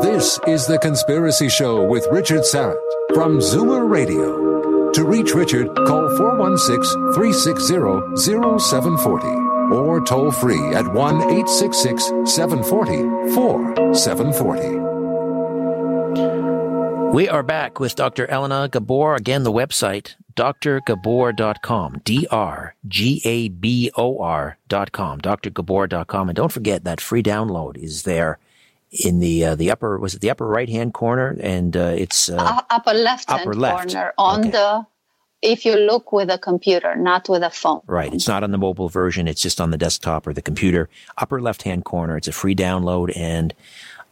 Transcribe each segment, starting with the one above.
This is The Conspiracy Show with Richard Syrett from Zoomer Radio. To reach Richard, call 416 360 0740 or toll free at 1 866 740 4740. We are back with Dr. Elena Gabor. Again, the website, drgabor.com. D-R-G-A-B-O-R.com. drgabor.com. And don't forget that free download is there in the uh, the upper was it the upper right hand corner and uh, it's uh, upper left hand corner on okay. the if you look with a computer, not with a phone. Right. It's not on the mobile version. It's just on the desktop or the computer. Upper left hand corner. It's a free download and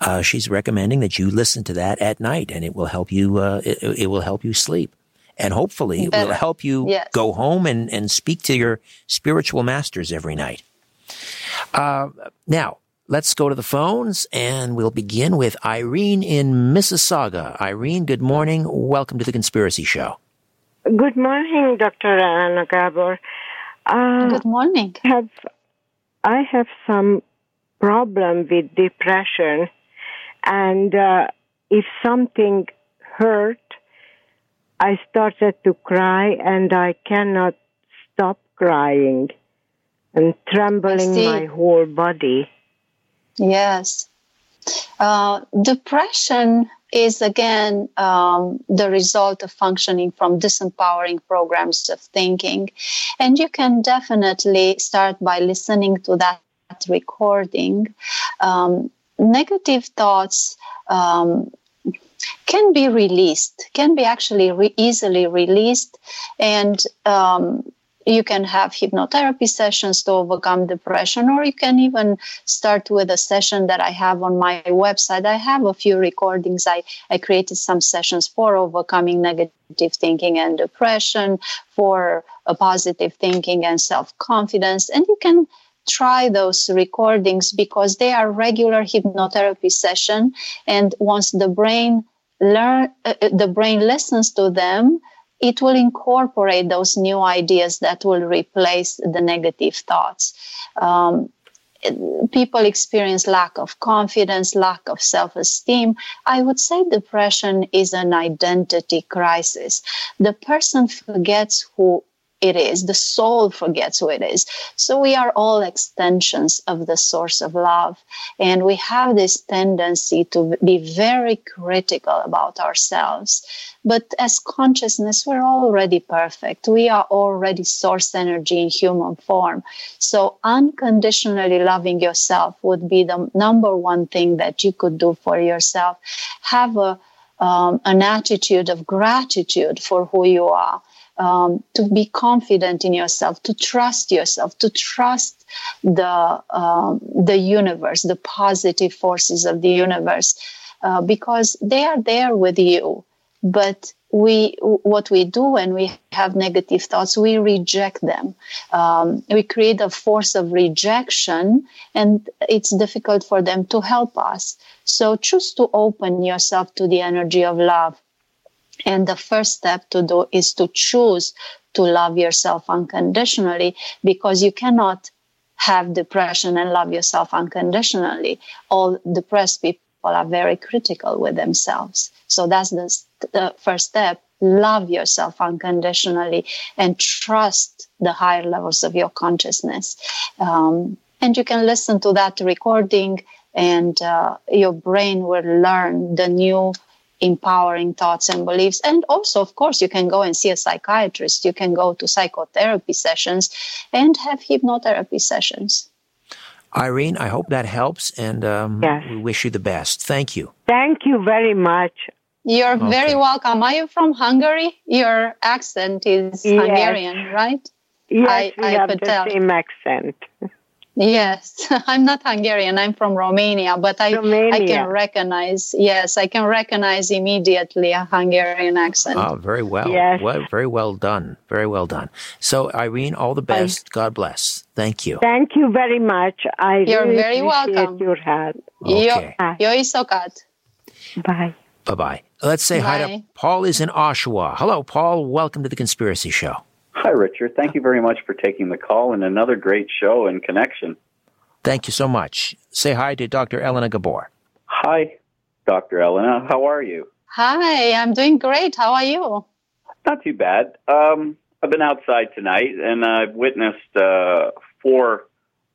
uh, she's recommending that you listen to that at night and it will help you, uh, it, it, will help you sleep. And hopefully it will help you yes. go home and, and speak to your spiritual masters every night. Uh, now, let's go to the phones and we'll begin with Irene in Mississauga. Irene, good morning. Welcome to the Conspiracy Show. Good morning, Dr. Anna Gabor. Uh, Good morning. Have I have some problem with depression, and uh, if something hurt, I started to cry, and I cannot stop crying, and trembling my whole body. Yes, uh, depression is again um, the result of functioning from disempowering programs of thinking. And you can definitely start by listening to that recording. Um, negative thoughts um, can be released, can be actually re- easily released. And um, you can have hypnotherapy sessions to overcome depression, or you can even start with a session that I have on my website. I have a few recordings. I, I created some sessions for overcoming negative thinking and depression, for a positive thinking and self confidence. And you can try those recordings because they are regular hypnotherapy session and once the brain learn uh, the brain listens to them it will incorporate those new ideas that will replace the negative thoughts. Um, people experience lack of confidence, lack of self esteem. I would say depression is an identity crisis. The person forgets who it is. The soul forgets who it is. So we are all extensions of the source of love. And we have this tendency to be very critical about ourselves. But as consciousness, we're already perfect. We are already source energy in human form. So unconditionally loving yourself would be the number one thing that you could do for yourself. Have a um, an attitude of gratitude for who you are um, to be confident in yourself, to trust yourself, to trust the um, the universe, the positive forces of the universe, uh, because they are there with you. But we, what we do when we have negative thoughts, we reject them. Um, we create a force of rejection, and it's difficult for them to help us. So choose to open yourself to the energy of love and the first step to do is to choose to love yourself unconditionally because you cannot have depression and love yourself unconditionally. All depressed people are very critical with themselves. So that's the, the first step. Love yourself unconditionally and trust the higher levels of your consciousness. Um, and you can listen to that recording and uh, your brain will learn the new empowering thoughts and beliefs. And also, of course, you can go and see a psychiatrist. You can go to psychotherapy sessions and have hypnotherapy sessions. Irene, I hope that helps, and um, yes. we wish you the best. Thank you. Thank you very much. You're okay. very welcome. Are you from Hungary? Your accent is yes. Hungarian, right? Yes, I, we I have the tell. same accent. Yes, I'm not Hungarian. I'm from Romania, but I Romania. I can recognize. Yes, I can recognize immediately a Hungarian accent. Oh, very well. Yes. well. Very well done. Very well done. So, Irene, all the best. God bless. Thank you. Thank you very much. I You're really very welcome. your help. Okay. Yo, yo isokat. Bye. Bye bye. Let's say hi to Paul. Is in Oshawa. Hello, Paul. Welcome to the Conspiracy Show. Hi, Richard. Thank you very much for taking the call and another great show and connection. Thank you so much. Say hi to Dr. Elena Gabor. Hi, Dr. Elena. How are you? Hi, I'm doing great. How are you? Not too bad. Um, I've been outside tonight and I've witnessed uh, four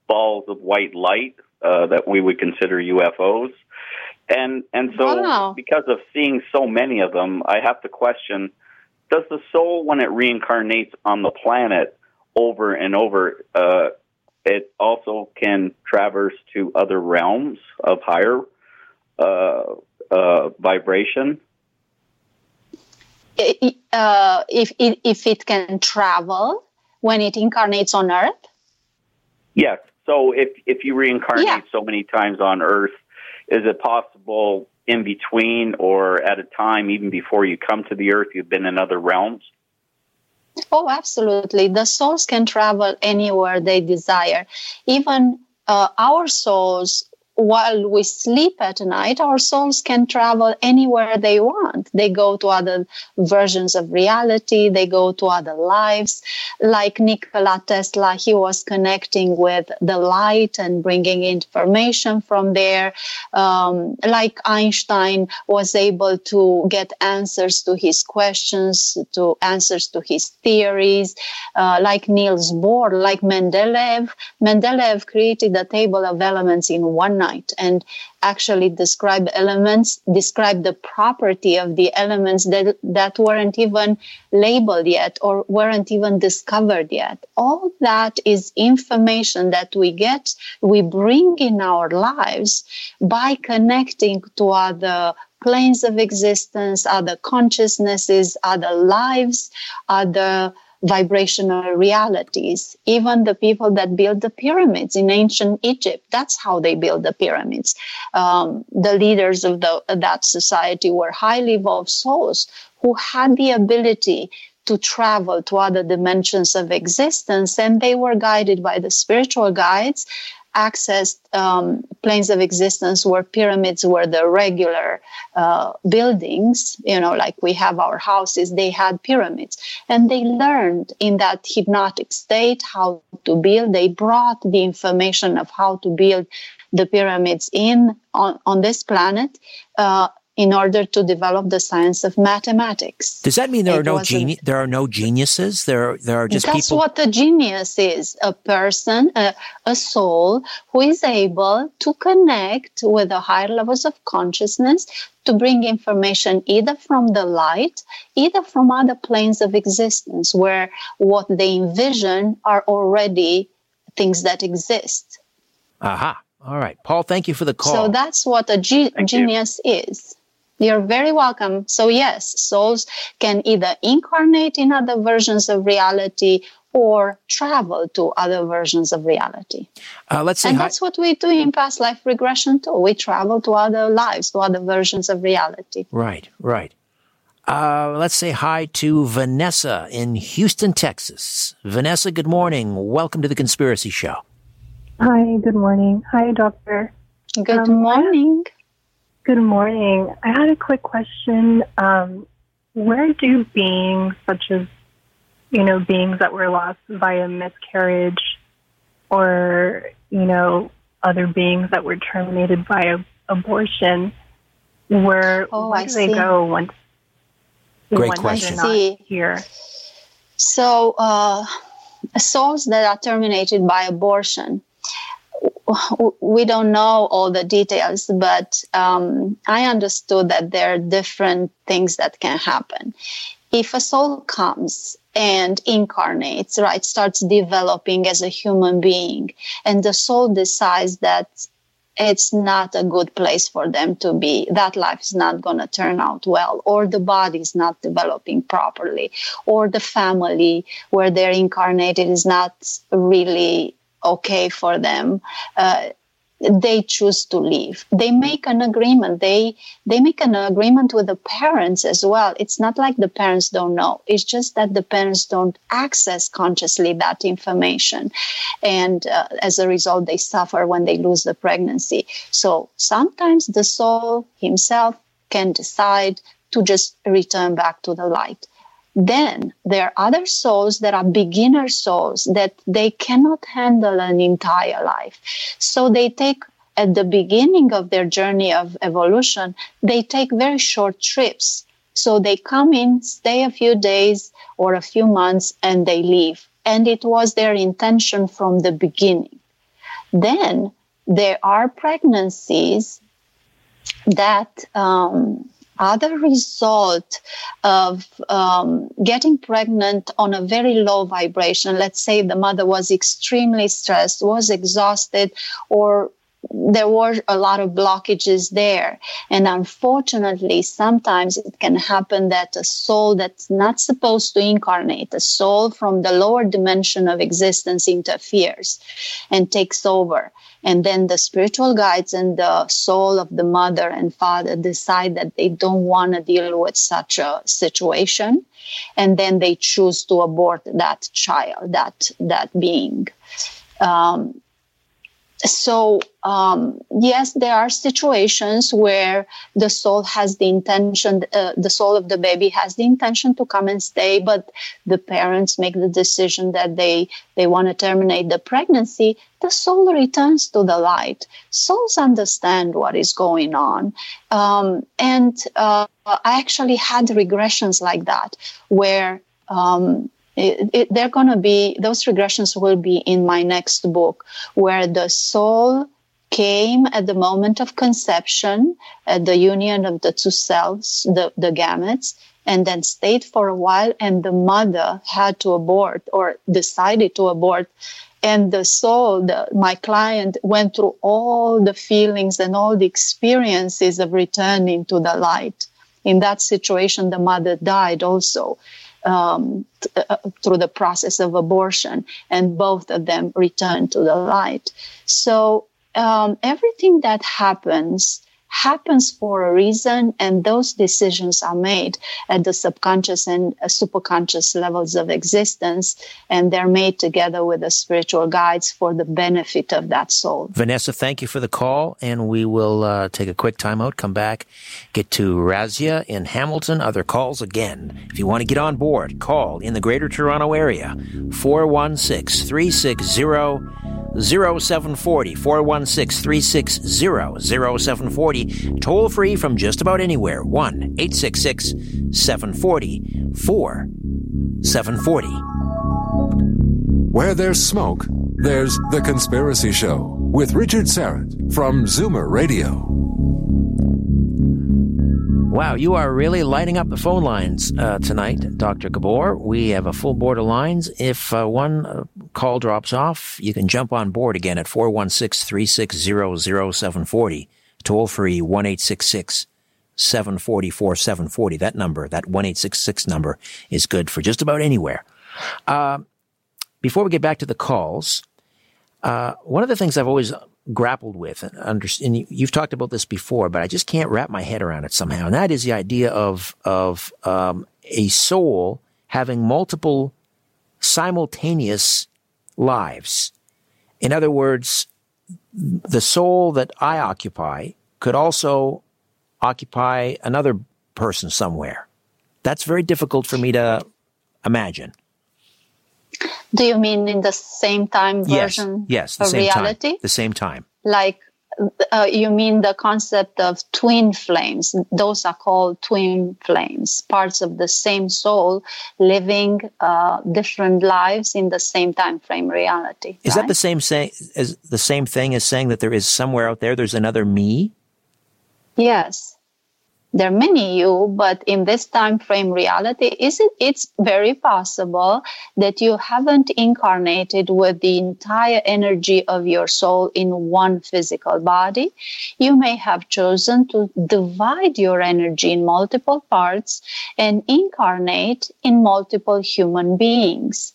balls of white light uh, that we would consider UFOs. And and so Wow. because of seeing so many of them, I have to question does the soul when it reincarnates on the planet over and over uh, it also can traverse to other realms of higher uh, uh, vibration. Uh, if it, if it can travel when it incarnates on Earth, Yes. So if if you reincarnate Yeah. so many times on Earth, is it possible in between or at a time even before you come to the Earth, you've been in other realms? Oh, absolutely. The souls can travel anywhere they desire. Even uh, our souls, while we sleep at night, our souls can travel anywhere they want. They go to other versions of reality, they go to other lives. Like Nikola Tesla, he was connecting with the light and bringing information from there. Um, like Einstein was able to get answers to his questions, to answers to his theories. Uh, like Niels Bohr, like Mendeleev, Mendeleev created a table of elements in one and actually describe elements, describe the property of the elements that, that weren't even labeled yet or weren't even discovered yet. All that is information that we get, we bring in our lives by connecting to other planes of existence, other consciousnesses, other lives, other vibrational realities. Even the people that built the pyramids in ancient Egypt, that's how they built the pyramids. Um, the leaders of the, that society were highly evolved souls who had the ability to travel to other dimensions of existence, and they were guided by the spiritual guides accessed um, planes of existence where pyramids were the regular uh, buildings, you know, like we have our houses, they had pyramids. And they learned in that hypnotic state how to build. They brought the information of how to build the pyramids in on, on this planet. Uh, in order to develop the science of mathematics. Does that mean there It are no wasn't- geni- there are no geniuses? There there are just That's people. what a genius is a person, a, a soul who is able to connect with the higher levels of consciousness to bring information either from the light, either from other planes of existence where what they envision are already things that exist. Aha. All right, Paul. Thank you for the call. So that's what a ge- Thank you. genius is. You're very welcome. So, yes, souls can either incarnate in other versions of reality or travel to other versions of reality. uh, let's say And hi. that's what we do in past life regression too. We travel to other lives, to other versions of reality. Right, right. Uh, let's say hi to Vanessa in Houston, Texas. Vanessa, good morning. Welcome to the Conspiracy Show. Hi, good morning. Hi, doctor. Good Um, morning. Good morning. I had a quick question. Um, where do beings such as, you know, beings that were lost via miscarriage or, you know, other beings that were terminated by abortion, where, Oh, where I do they go once, Great once question. they're I see. not here? So, uh, souls that are terminated by abortion, w- we don't know all the details, but um, I understood that there are different things that can happen. If a soul comes and incarnates, right, starts developing as a human being, and the soul decides that it's not a good place for them to be. That life is not going to turn out well, or the body is not developing properly, or the family where they're incarnated is not really okay for them, uh, they choose to leave. They make an agreement. They they make an agreement with the parents as well. It's not like the parents don't know. It's just that the parents don't access consciously that information. And uh, as a result they suffer when they lose the pregnancy. So sometimes the soul himself can decide to just return back to the light then there are other souls that are beginner souls that they cannot handle an entire life. So they take at the beginning of their journey of evolution, they take very short trips. So they come in, stay a few days or a few months, and they leave. And it was their intention from the beginning. Then there are pregnancies that um, the result of um, getting pregnant on a very low vibration. Let's say the mother was extremely stressed, was exhausted, or there were a lot of blockages there. And unfortunately, sometimes it can happen that a soul that's not supposed to incarnate, a soul from the lower dimension of existence interferes and takes over. And then the spiritual guides and the soul of the mother and father decide that they don't want to deal with such a situation. And then they choose to abort that child, that, that being. Um, so um, yes there are situations where the soul has the intention uh, the soul of the baby has the intention to come and stay but the parents make the decision that they they want to terminate the pregnancy the soul returns to the light. Souls understand what is going on. Um, and uh, i actually had regressions like that where um, it, it, they're going to be those regressions will be in my next book where the soul came at the moment of conception at the union of the two cells the, the gametes and then stayed for a while and the mother had to abort or decided to abort. And the soul the, my client went through all the feelings and all the experiences of returning to the light. In that situation the mother died also um, th- uh, through the process of abortion, and both of them return to the light. So um, everything that happens happens for a reason, and those decisions are made at the subconscious and uh, superconscious levels of existence, and they're made together with the spiritual guides for the benefit of that soul. Vanessa, thank you for the call, and we will uh, take a quick timeout, come back, get to Razia in Hamilton. Other calls again. If you want to get on board, call in the Greater Toronto Area, 416 360 0740 416 360 0740. Toll free from just about anywhere. 1 866 740 4740. Where there's smoke, there's The Conspiracy Show with Richard Syrett from Zoomer Radio. Wow, you are really lighting up the phone lines uh, tonight, Dr. Gabor. We have a full board of lines. If uh, one uh, call drops off, you can jump on board again at 416 360 0740. Toll free 1 744 740. That number, that 1 number, is good for just about anywhere. Uh, before we get back to the calls, uh, one of the things I've always grappled with and, under, and you've talked about this before, but I just can't wrap my head around it somehow. And that is the idea of, of, um, a soul having multiple simultaneous lives. In other words, the soul that I occupy could also occupy another person somewhere. That's very difficult for me to imagine. Do you mean in the same time version yes, yes, the same reality? Time, the same time. Like uh, you mean the concept of twin flames? Those are called twin flames, parts of the same soul living uh, different lives in the same time frame reality. Is right? that the same say as the same thing as saying that there is somewhere out there there's another me? Yes there are many you but in this time frame reality is it it's very possible that you haven't incarnated with the entire energy of your soul in one physical body you may have chosen to divide your energy in multiple parts and incarnate in multiple human beings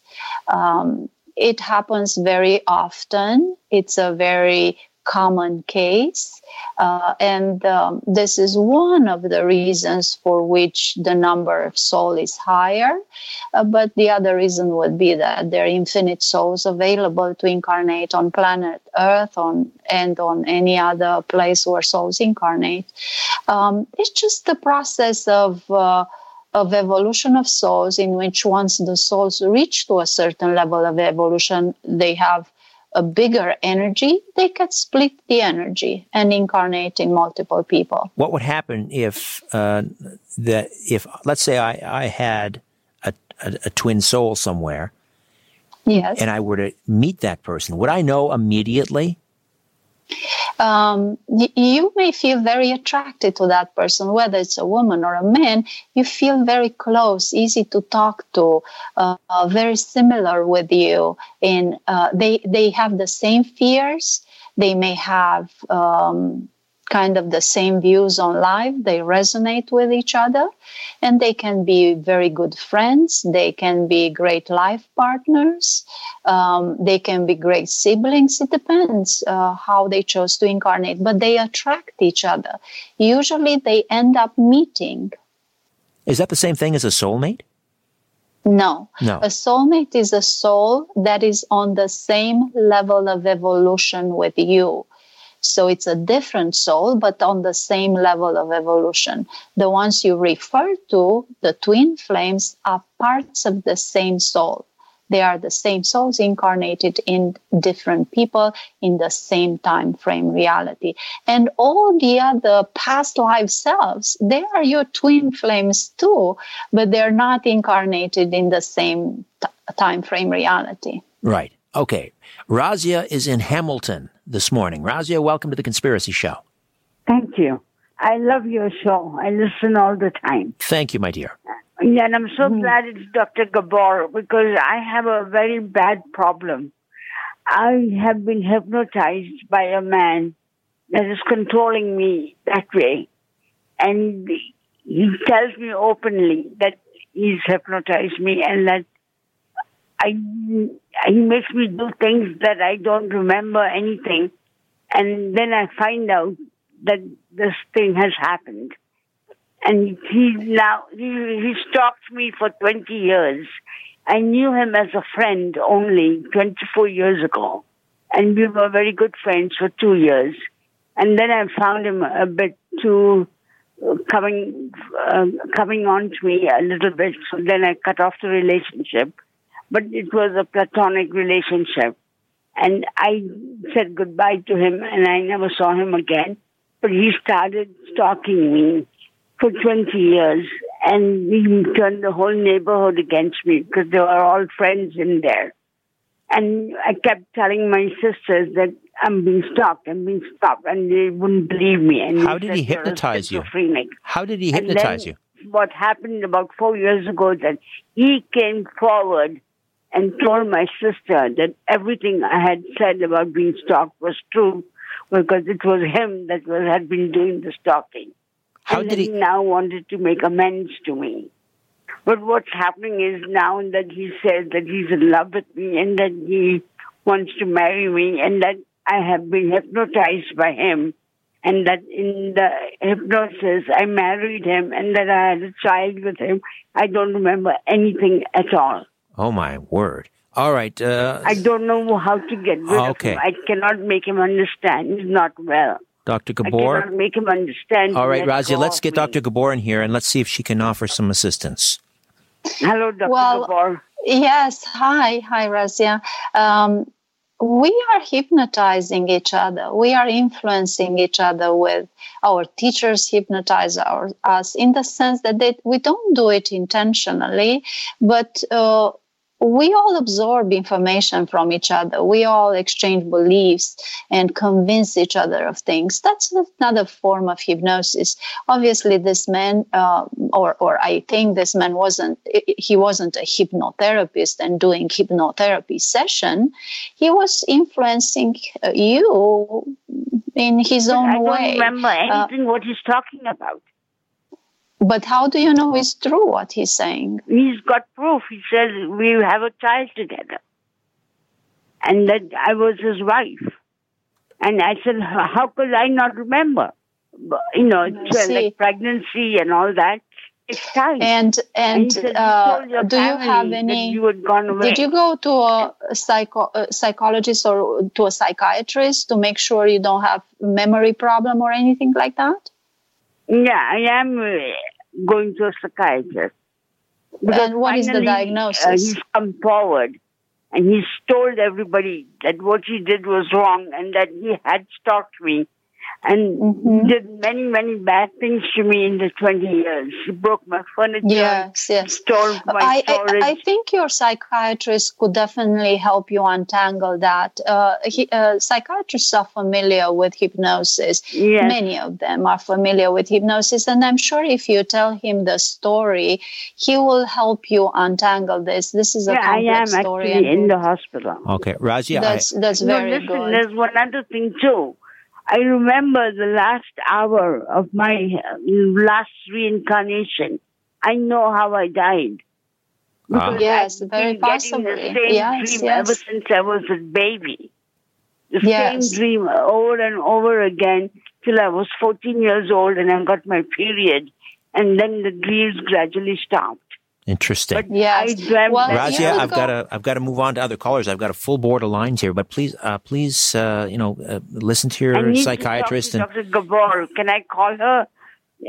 um, it happens very often. It's a very common case. Uh, and um, this is one of the reasons for which the number of soul is higher. Uh, but the other reason would be that there are infinite souls available to incarnate on planet Earth on and on any other place where souls incarnate. Um, it's just the process of uh, of evolution of souls in which once the souls reach to a certain level of evolution they have a bigger energy, they could split the energy and incarnate in multiple people. What would happen if uh, that if let's say I, I had a, a, a twin soul somewhere, yes, and I were to meet that person, would I know immediately? Um, you may feel very attracted to that person, whether it's a woman or a man. You feel very close, easy to talk to, uh, uh, very similar with you. In uh, they they have the same fears. They may have um, kind of the same views on life. They resonate with each other and they can be very good friends. They can be great life partners. Um, they can be great siblings. It depends uh, how they chose to incarnate, but they attract each other. Usually they end up meeting. Is that the same thing as a soulmate? No. No. A soulmate is a soul that is on the same level of evolution with you. So it's a different soul, but on the same level of evolution. The ones you refer to, the twin flames, are parts of the same soul. They are the same souls incarnated in different people in the same time frame reality. And all the other past life selves, they are your twin flames too, but they're not incarnated in the same t- time frame reality. Right. Okay. Razia is in Hamilton this morning. Razia, welcome to the Conspiracy Show. Thank you. I love your show. I listen all the time. Thank you, my dear. Yeah, and I'm so mm. glad it's Dr. Gabor because I have a very bad problem. I have been hypnotized by a man that is controlling me that way. And he tells me openly that he's hypnotized me and that I, he makes me do things that I don't remember anything. And then I find out that this thing has happened. And he now, he, he stalked me for 20 years. I knew him as a friend only 24 years ago. And we were very good friends for two years. And then I found him a bit too uh, coming, uh, coming on to me a little bit. So then I cut off the relationship but it was a platonic relationship. And I said goodbye to him and I never saw him again. But he started stalking me for 20 years and he turned the whole neighborhood against me because they were all friends in there. And I kept telling my sisters that I'm being stalked, I'm being stalked, and they wouldn't believe me. And How did he said, "You're a hypnotize you? How did he hypnotize you? What happened about four years ago that he came forward and told my sister that everything I had said about being stalked was true because it was him that was had been doing the stalking. How and did then he? now wanted to make amends to me. But what's happening is now that he says that he's in love with me and that he wants to marry me and that I have been hypnotized by him and that in the hypnosis I married him and that I had a child with him. I don't remember anything at all. Oh my word! All right. Uh, I don't know how to get rid Okay. of him. I cannot make him understand. He's not well. Dr. Gabor. I Gabor. cannot make him understand. All right, Razia, let's get me. Dr. Gabor in here and let's see if she can offer some assistance. Hello, Dr. Well, Gabor. Yes, hi, hi, Razia. Um, we are hypnotizing each other. We are influencing each other with our teachers hypnotize our, us in the sense that they, we don't do it intentionally, but uh, we all absorb information from each other. We all exchange beliefs and convince each other of things. That's another form of hypnosis. Obviously, this man, uh, or or I think this man wasn't. He wasn't a hypnotherapist and doing hypnotherapy session. He was influencing uh, you in his own I don't way. remember Uh, anything what he's talking about. But how do you know it's true what he's saying? He's got proof. He says we have a child together. and that I was his wife. And I said, how could I not remember? You know, like pregnancy and all that. It's time. And and, said, uh, do you have any? You had gone away. Did you go to a, psycho, a psychologist or to a psychiatrist to make sure you don't have memory problem or anything like that? Yeah, I am uh, going to a psychiatrist. Because and what finally, is the diagnosis? Uh, he's come forward and he's told everybody that what he did was wrong and that he had stalked me and mm-hmm. did many, many bad things to me in the 20 years. She broke my furniture. Yes, yes. Stole my I, storage. I, I think your psychiatrist could definitely help you untangle that. Uh, he, uh, psychiatrists are familiar with hypnosis. Yes. Many of them are familiar with hypnosis. And I'm sure if you tell him the story, he will help you untangle this. This is a yeah, complex I am story. Actually in the hospital. Okay, Razia. That's, that's very no, listen, good. There's one other thing too. I remember the last hour of my last reincarnation. I know how I died. Ah. Yes, very possibly. the same yes, dream yes. ever since I was a baby. The yes. same dream over and over again till I was 14 years old and I got my period. And then the dreams gradually stopped. Interesting. But yes. well, Razia, I've got to I've got to move on to other callers. I've got a full board of lines here, but please, uh, please, uh, you know, uh, listen to your psychiatrist to and Dr. Gabor. Can I call her?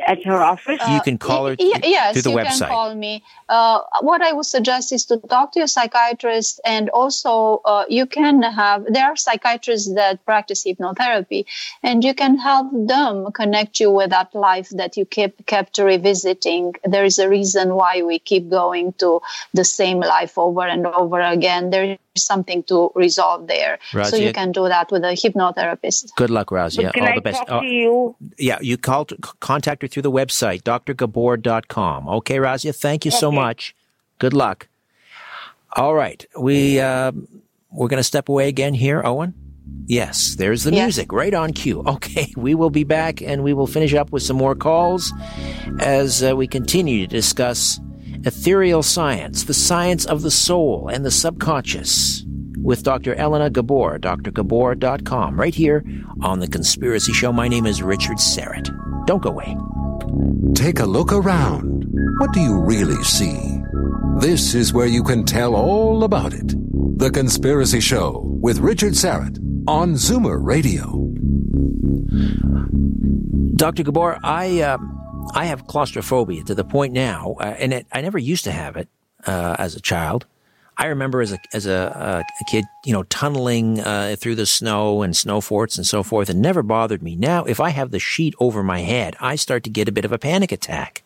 At her office? you can call her y- yes, through the you website. can call me. Uh, what I would suggest is to talk to your psychiatrist, and also uh, you can have. There are psychiatrists that practice hypnotherapy, and you can help them connect you with that life that you keep kept revisiting. There is a reason why we keep going to the same life over and over again. There something to resolve there. Razia, so you can do that with a hypnotherapist. Good luck, Razia. All I the best. Talk oh, to you? Yeah, you call to, contact her through the website, drgabor.com. Okay, Razia, thank you okay. so much. Good luck. All right, we uh, we're going to step away again here, Owen. Yes, there's the yes. music right on cue. Okay, we will be back and we will finish up with some more calls as uh, we continue to discuss Ethereal Science, the Science of the Soul and the Subconscious, with Dr. Elena Gabor, drgabor.com, right here on The Conspiracy Show. My name is Richard Syrett. Don't go away. Take a look around. What do you really see? This is where you can tell all about it. The Conspiracy Show with Richard Syrett on Zoomer Radio. Dr. Gabor, I. Uh, I have claustrophobia to the point now, uh, and it, I never used to have it uh, as a child. I remember as a as a, a kid, you know, tunneling uh, through the snow and snow forts and so forth, and never bothered me. Now, if I have the sheet over my head, I start to get a bit of a panic attack.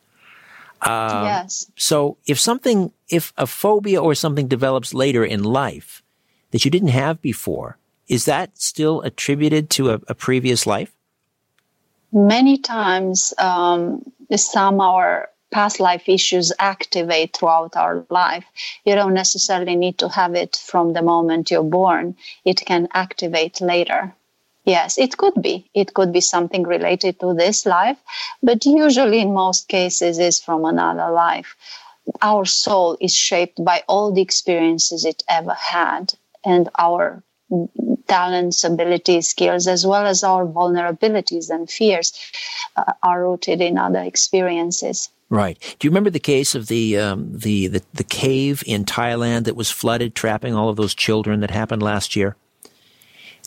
Um, yes. So, if something, if a phobia or something develops later in life that you didn't have before, is that still attributed to a, a previous life? Many times um, some our past life issues activate throughout our life. You don't necessarily need to have it from the moment you're born. It can activate later. Yes, it could be. It could be something related to this life, but usually in most cases is from another life. Our soul is shaped by all the experiences it ever had and our talents, abilities, skills, as well as our vulnerabilities and fears uh, are rooted in other experiences. Right. Do you remember the case of the, um, the, the the cave in Thailand that was flooded, trapping all of those children that happened last year?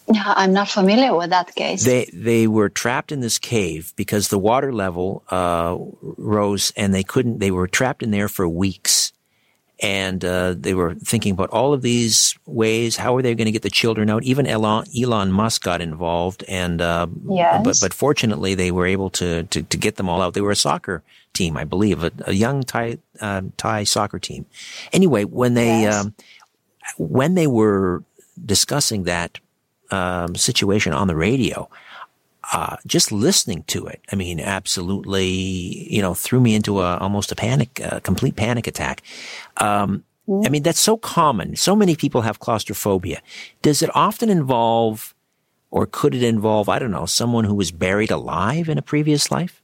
I'm not familiar with that case. They they were trapped in this cave because the water level uh, rose, and they couldn't. They were trapped in there for weeks, and uh, they were thinking about all of these ways. How are they going to get the children out? Even Elon, Elon Musk got involved, and uh, yes. but but fortunately they were able to, to, to get them all out. They were a soccer team, I believe, a, a young Thai uh, Thai soccer team. Anyway, when they yes. um, when they were discussing that um, situation on the radio, uh, just listening to it, I mean, absolutely, you know, threw me into a, almost a panic, a complete panic attack. Um, mm-hmm. I mean, that's so common. So many people have claustrophobia. Does it often involve, or could it involve, I don't know, someone who was buried alive in a previous life?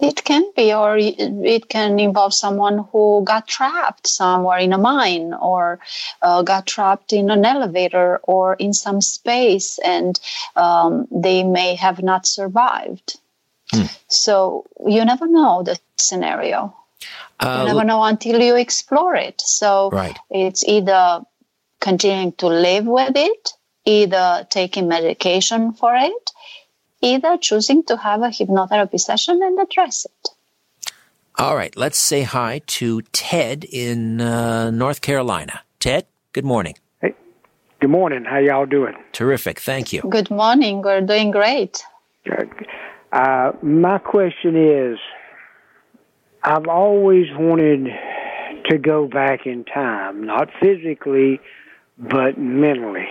It can be, or it can involve someone who got trapped somewhere in a mine, or uh, got trapped in an elevator, or in some space, and um, they may have not survived. Hmm. So you never know the scenario. Uh, you never know until you explore it. So right. it's either continuing to live with it, either taking medication for it, either choosing to have a hypnotherapy session and address it. All right, let's say hi to Ted in uh, North Carolina. Ted, good morning. Hey, good morning. How y'all doing? Terrific, thank you. Good morning. We're doing great. Uh, my question is, I've always wanted to go back in time, not physically, but mentally.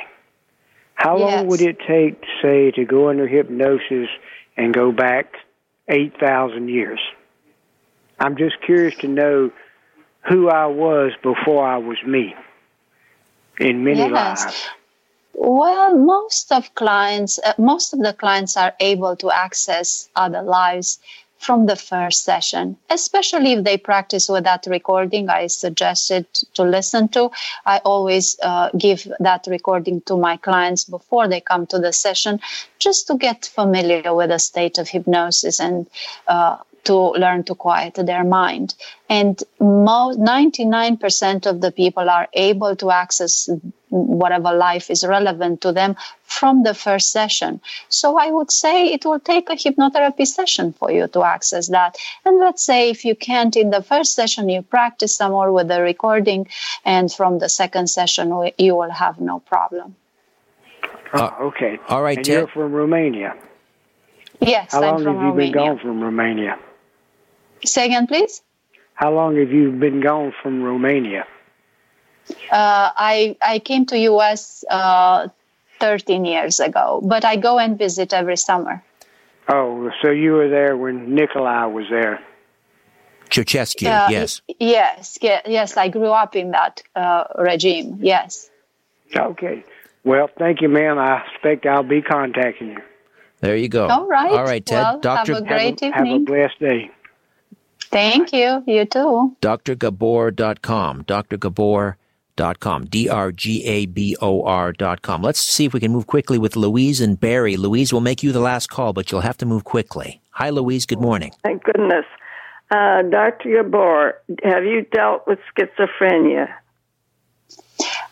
How yes. long would it take, say, to go under hypnosis and go back 8,000 years? I'm just curious to know who I was before I was me in many yes. lives. Well, most of clients, uh, most of the clients are able to access other lives from the first session, especially if they practice with that recording I suggested to listen to. I always uh, give that recording to my clients before they come to the session just to get familiar with the state of hypnosis and uh, to learn to quiet their mind. And most, 99% of the people are able to access whatever life is relevant to them from the first session. So I would say it will take a hypnotherapy session for you to access that. And let's say if you can't in the first session, you practice some more with the recording, and from the second session, you will have no problem. Uh, oh, okay. All right, and Ted. you're from Romania. Yes, How I'm long from have you Romania. been gone from Romania? Say again, please. How long have you been gone from Romania? Uh, I I came to US uh, 13 years ago, but I go and visit every summer. Oh, so you were there when Nikolai was there? Ceausescu, Uh, yes. Yes, ye- yes. I grew up in that uh, regime. Yes. Okay. Well, thank you, ma'am. I expect I'll be contacting you. There you go. All right. All right, Ted. Well, Dr. have a great have, a, have a blessed day. Thank you. You too. drgabor.com. drgabor.com. D-R-G-A-B-O-R.com. Let's see if we can move quickly with Louise and Barry. Louise will make you the last call, but you'll have to move quickly. Hi, Louise. Good morning. Thank goodness. Uh, Dr. Gabor, have you dealt with schizophrenia?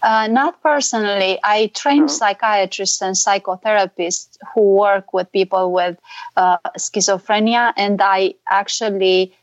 Uh, not personally. I train Oh. psychiatrists and psychotherapists who work with people with uh, schizophrenia, and I actually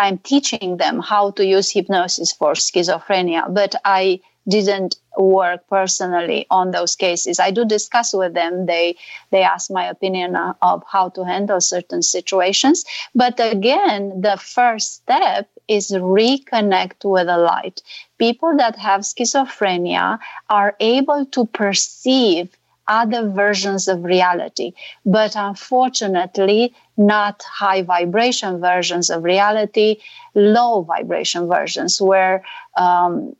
I'm teaching them how to use hypnosis for schizophrenia. But I didn't work personally on those cases. I do discuss with them. They they ask my opinion of how to handle certain situations. But again, the first step is reconnect with the light. People that have schizophrenia are able to perceive other versions of reality, but unfortunately, not high vibration versions of reality, low vibration versions where um,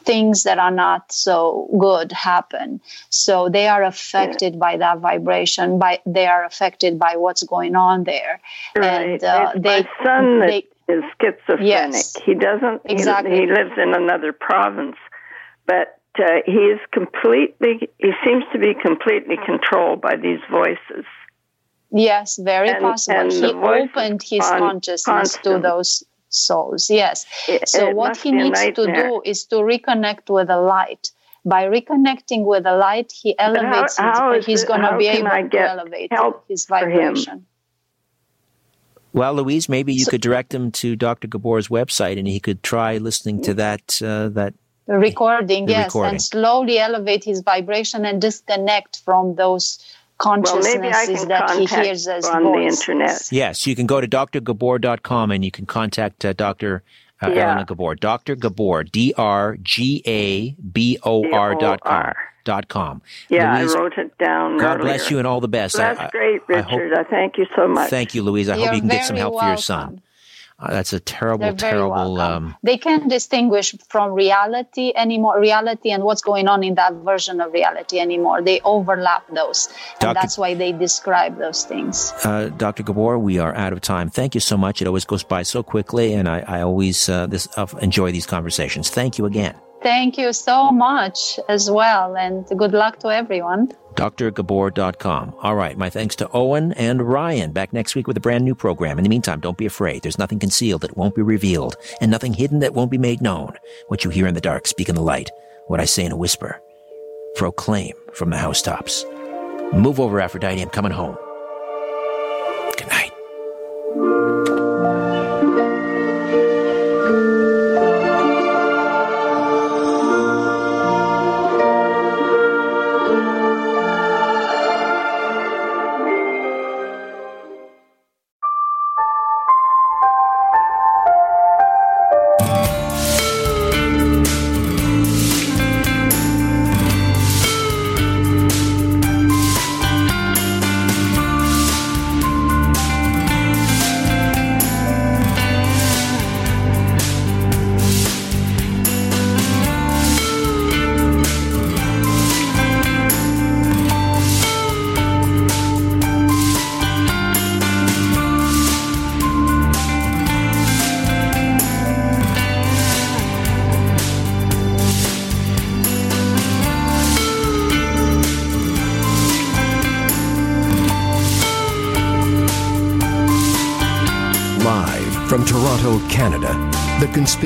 things that are not so good happen. So they are affected by that vibration. By they are affected by what's going on there, Right. and uh, they my son they is schizophrenic. Yes. He doesn't. he- Exactly. He, lives in another province, but uh, he is completely. He seems to be completely controlled by these voices. Yes, very And- possible. and he opened his con- consciousness to those souls. Yes. It- So it what he needs to do is to reconnect with the light. By reconnecting with the light, he how- elevates. how his, is he's going to how be can able I to get elevate help his for him? vibration. Well, Louise, maybe you So- could direct him to Dr. Gabor's website and he could try listening to that, uh, that The recording, The yes, recording. and slowly elevate his vibration and disconnect from those Well, maybe I consciousnesses can that he hears as you on voice. the internet. Yes, you can go to drgabor.com and you can contact uh, Dr. Uh, Yeah. Elena Gabor. Dr. Gabor, D-R-G-A-B-O-R dot com. Dot com. Yeah, Louise, I wrote it down. God earlier. bless you and all the best. I- That's I- great, I hope- Richard. I, thank you so much. Thank you, Louise. I You're hope you can get some very help for your son. Uh, that's a terrible, terrible. Um, they can't distinguish from reality anymore, reality and what's going on in that version of reality anymore. They overlap those. Dr. And that's why they describe those things. Uh, Dr. Gabor, we are out of time. Thank you so much. It always goes by so quickly, and I, I always uh, this, uh, enjoy these conversations. Thank you again. Thank you so much as well, and good luck to everyone drgabor.com. All right. My thanks to Owen and Ryan. Back next week with a brand new program. In the meantime, don't be afraid. There's nothing concealed that won't be revealed and nothing hidden that won't be made known. What you hear in the dark, speak in the light. What I say in a whisper, proclaim from the housetops. Move over, Aphrodite. I'm coming home.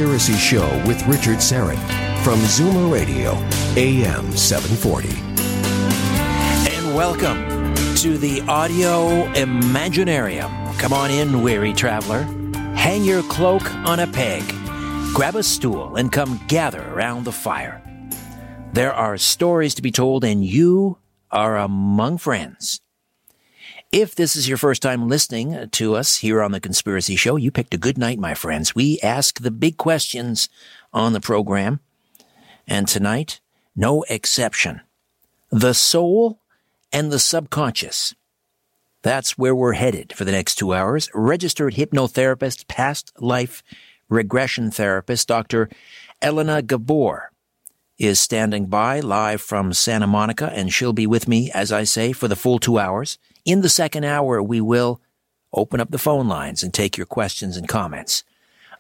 Conspiracy Show with Richard Syrett from Zoomer Radio, AM 740. And welcome to the Audio Imaginarium. Come on in, weary traveler. Hang your cloak on a peg, grab a stool, and come gather around the fire. There are stories to be told, and you are among friends. If this is your first time listening uh, to us here on The Conspiracy Show, you picked a good night, my friends. We ask the big questions on the program. And tonight, no exception. The soul and the subconscious. That's where we're headed for the next two hours. Registered hypnotherapist, past life regression therapist, Dr. Elena Gabor is standing by live from Santa Monica, and she'll be with me, as I say, for the full two hours. In the second hour, we will open up the phone lines and take your questions and comments.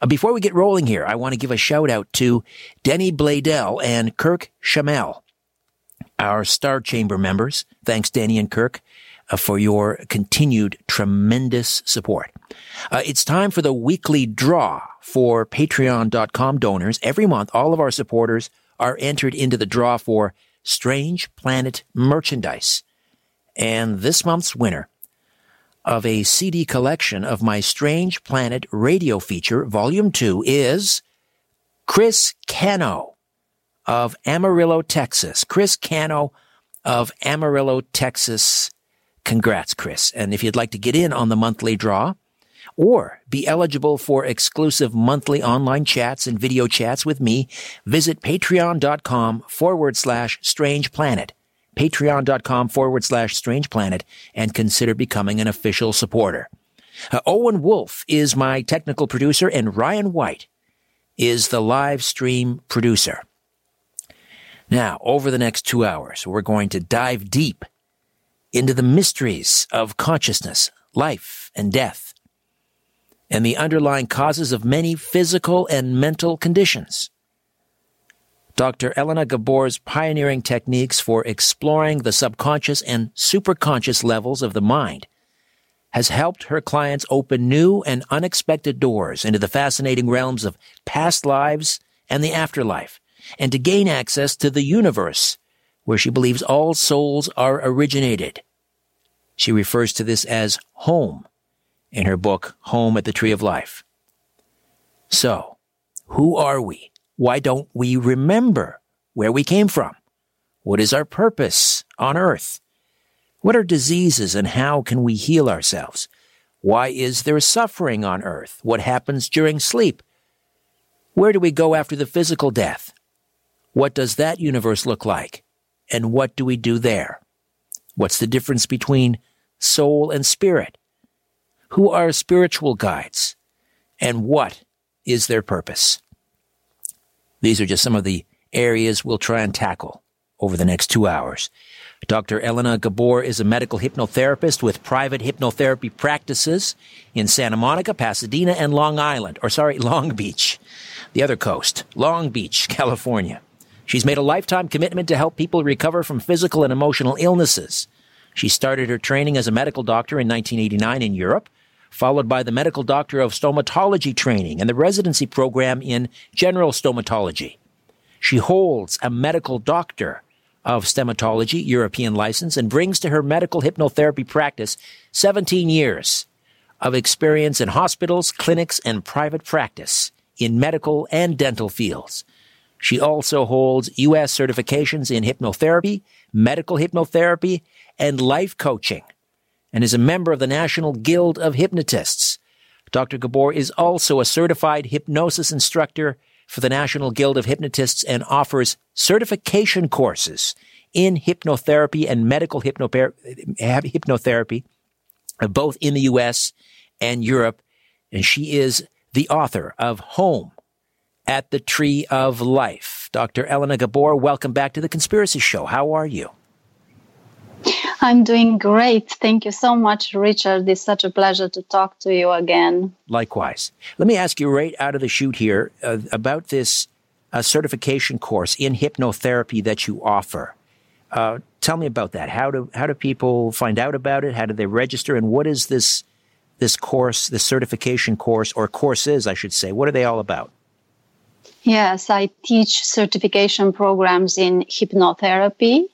Uh, before we get rolling here, I want to give a shout out to Denny Bladell and Kirk Chamel, our Star Chamber members. Thanks, Denny and Kirk, uh, for your continued tremendous support. Uh, it's time for the weekly draw for patreon.com donors. Every month, all of our supporters are entered into the draw for Strange Planet merchandise. And this month's winner of a CD collection of my Strange Planet radio feature, Volume 2, is Chris Cano of Amarillo, Texas. Chris Cano of Amarillo, Texas. Congrats, Chris. And if you'd like to get in on the monthly draw or be eligible for exclusive monthly online chats and video chats with me, visit patreon.com forward slash strange planet patreon.com forward slash strange planet and consider becoming an official supporter. Uh, Owen Wolf is my technical producer and Ryan White is the live stream producer. Now, over the next two hours, we're going to dive deep into the mysteries of consciousness, life, and death, and the underlying causes of many physical and mental conditions. Dr. Elena Gabor's pioneering techniques for exploring the subconscious and superconscious levels of the mind has helped her clients open new and unexpected doors into the fascinating realms of past lives and the afterlife, and to gain access to the universe where she believes all souls are originated. She refers to this as home in her book, Home at the Tree of Life. So, who are we? Why don't we remember where we came from? What is our purpose on earth? What are diseases and how can we heal ourselves? Why is there suffering on earth? What happens during sleep? Where do we go after the physical death? What does that universe look like? And what do we do there? What's the difference between soul and spirit? Who are spiritual guides? and what is their purpose? These are just some of the areas we'll try and tackle over the next two hours. Dr. Elena Gabor is a medical hypnotherapist with private hypnotherapy practices in Santa Monica, Pasadena, and Long Island, or sorry, Long Beach, the other coast, Long Beach, California. She's made a lifetime commitment to help people recover from physical and emotional illnesses. She started her training as a medical doctor in 1989 in Europe, followed by the medical doctor of stomatology training and the residency program in general stomatology. She holds a medical doctor of stomatology European license and brings to her medical hypnotherapy practice 17 years of experience in hospitals, clinics, and private practice in medical and dental fields. She also holds U.S. certifications in hypnotherapy, medical hypnotherapy, and life coaching, and is a member of the National Guild of Hypnotists. Dr. Gabor is also a certified hypnosis instructor for the National Guild of Hypnotists and offers certification courses in hypnotherapy and medical hypnotherapy, uh, both in the U.S. and Europe. And she is the author of Home at the Tree of Life. Dr. Elena Gabor, welcome back to the Conspiracy Show. How are you? I'm doing great. Thank you so much, Richard. It's such a pleasure to talk to you again. Likewise. Let me ask you right out of the chute here uh, about this uh, certification course in hypnotherapy that you offer. Uh, tell me about that. How do how do people find out about it? How do they register? And what is this this course, this certification course, or courses, I should say? What are they all about? Yes, I teach certification programs in hypnotherapy,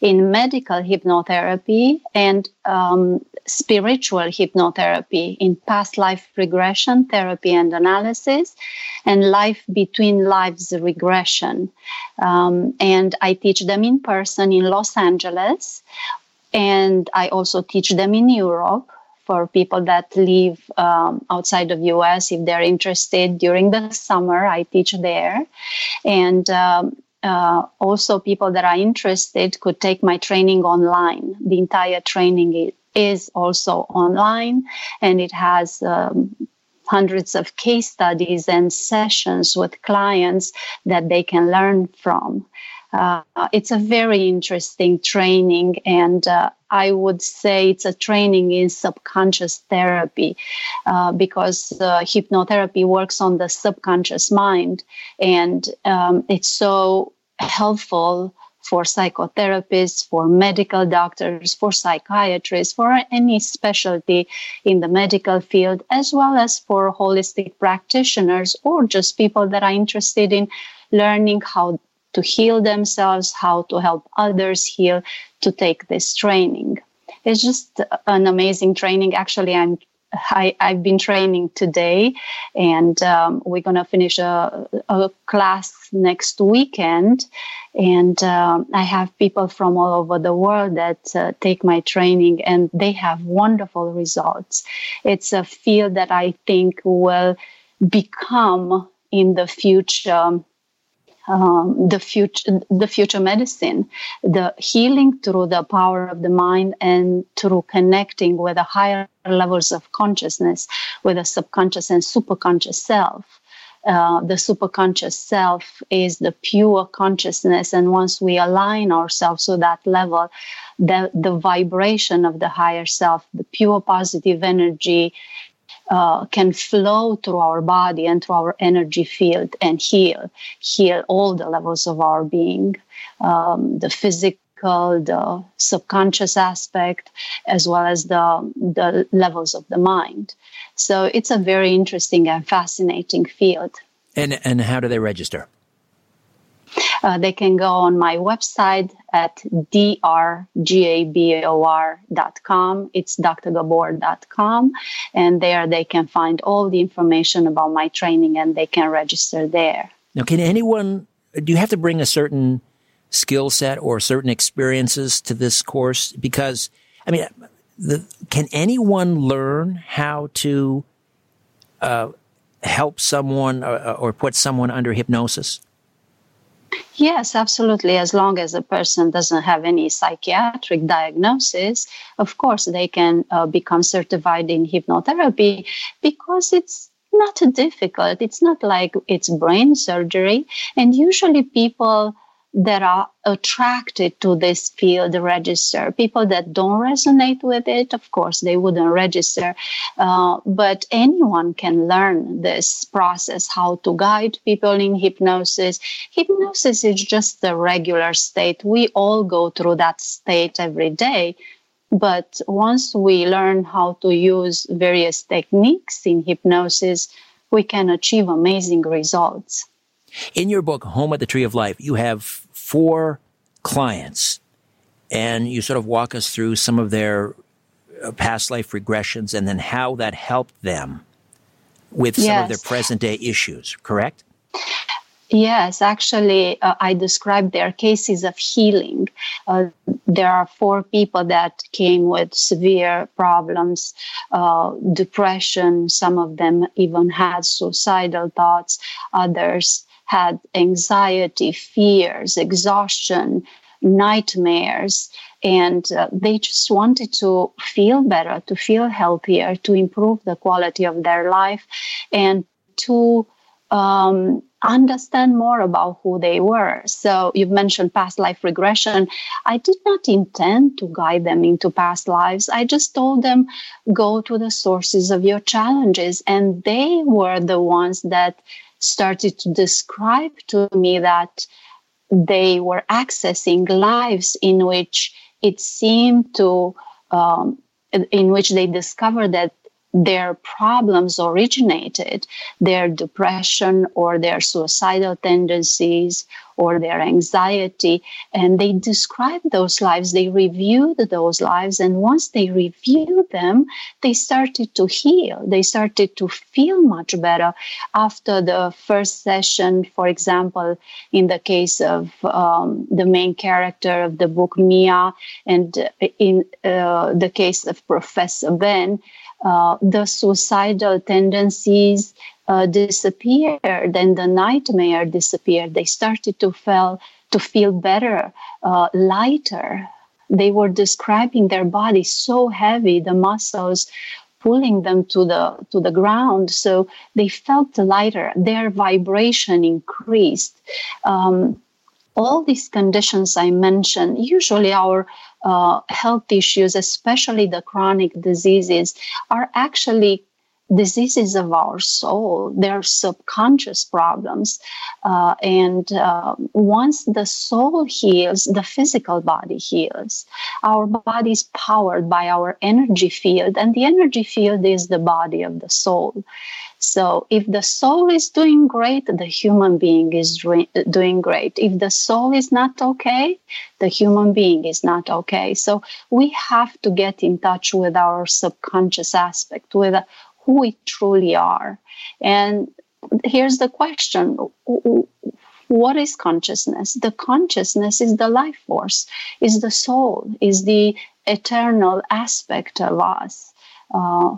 in medical hypnotherapy, and um, spiritual hypnotherapy, in past life regression therapy and analysis, and life between lives regression. Um, and I teach them in person in Los Angeles, and I also teach them in Europe for people that live um, outside of us if they're interested during the summer i teach there. And um, uh, also people that are interested could take my training online. The entire training is also online and it has um, hundreds of case studies and sessions with clients that they can learn from. Uh, it's a very interesting training, and uh, I would say it's a training in subconscious therapy uh, because hypnotherapy works on the subconscious mind, and um, it's so helpful for psychotherapists, for medical doctors, for psychiatrists, for any specialty in the medical field, as well as for holistic practitioners or just people that are interested in learning how to heal themselves, how to help others heal, to take this training. It's just an amazing training. Actually, I'm I, have been training today, and um, we're to finish a, a, class next weekend. And um, I have people from all over the world that uh, take my training, and they have wonderful results. It's a field that I think will become in the future um, the future the future medicine the healing through the power of the mind and through connecting with the higher levels of consciousness with the subconscious and superconscious self. Uh, the superconscious self is the pure consciousness and once we align ourselves to that level the, the vibration of the higher self the pure positive energy uh, can flow through our body and through our energy field and heal, heal all the levels of our being, um, the physical, the subconscious aspect, as well as the, the levels of the mind. So it's a very interesting and fascinating field. And, and how do they register? Uh, they can go on my website at drgabor.com. It's drgabor.com. And there they can find all the information about my training and they can register there. Now, can anyone, do you have to bring a certain skill set or certain experiences to this course? Because, I mean, the, can anyone learn how to uh, help someone or, uh, or put someone under hypnosis? Yes, absolutely. As long as a person doesn't have any psychiatric diagnosis, of course, they can uh, become certified in hypnotherapy because it's not difficult. It's not like it's brain surgery. And usually people that are attracted to this field register. People that don't resonate with it, of course, they wouldn't register. Uh, but anyone can learn this process, how to guide people in hypnosis. Hypnosis is just the regular state. We all go through that state every day. But once we learn how to use various techniques in hypnosis, we can achieve amazing results. In your book, Home at the Tree of Life, you have four clients and you sort of walk us through some of their uh, past life regressions and then how that helped them with yes. some of their present day issues, correct? Yes, actually, uh, I described their cases of healing. Uh, there are four people that came with severe problems, uh, depression. Some of them even had suicidal thoughts. Others had anxiety, fears, exhaustion, nightmares, and uh, they just wanted to feel better, to feel healthier, to improve the quality of their life, and to um, understand more about who they were. So you've mentioned past life regression. I did not intend to guide them into past lives. I just told them go to the sources of your challenges, and they were the ones that started to describe to me that they were accessing lives in which it seemed to um, in which they discovered that their problems originated, their depression or their suicidal tendencies or their anxiety. And they described those lives, they reviewed those lives. And once they reviewed them, they started to heal. They started to feel much better after the first session. For example, in the case of um, the main character of the book, Mia, and in uh, the case of Professor Ben, uh, the suicidal tendencies uh, disappeared and the nightmare disappeared. They started to feel to feel better, uh, lighter. They were describing their body so heavy, the muscles pulling them to the to the ground. So they felt lighter. Their vibration increased. Um, all these conditions I mentioned, usually our uh, health issues, especially the chronic diseases, are actually diseases of our soul. They're subconscious problems. Uh, and uh, once the soul heals, the physical body heals. Our body is powered by our energy field, and the energy field is the body of the soul. So if the soul is doing great, the human being is doing great. If the soul is not okay, the human being is not okay. So we have to get in touch with our subconscious aspect, with who we truly are. And here's the question what is consciousness? The consciousness is the life force, is the soul, is the eternal aspect of us. Uh,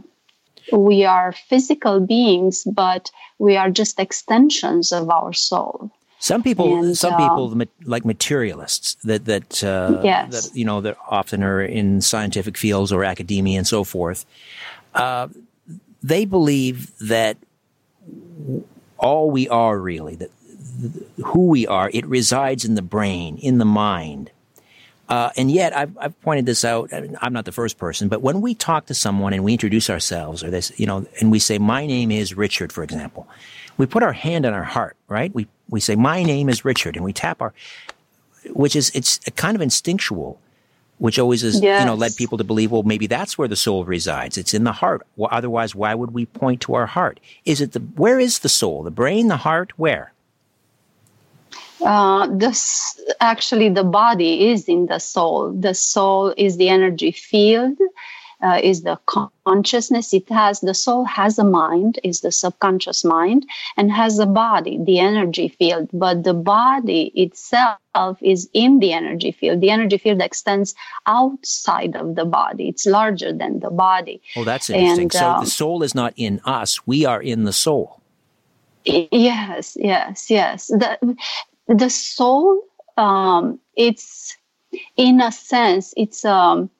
we are physical beings, but we are just extensions of our soul. Some people, and, some uh, people like materialists that that, uh, yes. that you know that often are in scientific fields or academia and so forth. Uh, they believe that all we are really, that who we are, it resides in the brain, in the mind. Uh, and yet, I've, I've, pointed this out. I am not the first person, but when we talk to someone and we introduce ourselves, or this, you know, and we say, "My name is Richard," for example, we put our hand on our heart, right? We we say, "My name is Richard," and we tap our, which is it's kind of instinctual, which always is, yes. you know, led people to believe, well, maybe that's where the soul resides. It's in the heart. Well, otherwise, why would we point to our heart? Is it the where is the soul? The brain, the heart, where? Uh, this actually the body is in the soul. The soul is the energy field uh, is the consciousness. It has the soul has a mind is the subconscious mind and has a body the energy field. But the body itself is in the energy field. The energy field extends outside of the body. It's larger than the body. Oh that's interesting. And, so the um, soul is not in us. We are in the soul. Yes yes yes. The, the soul um, it's in a sense it's um,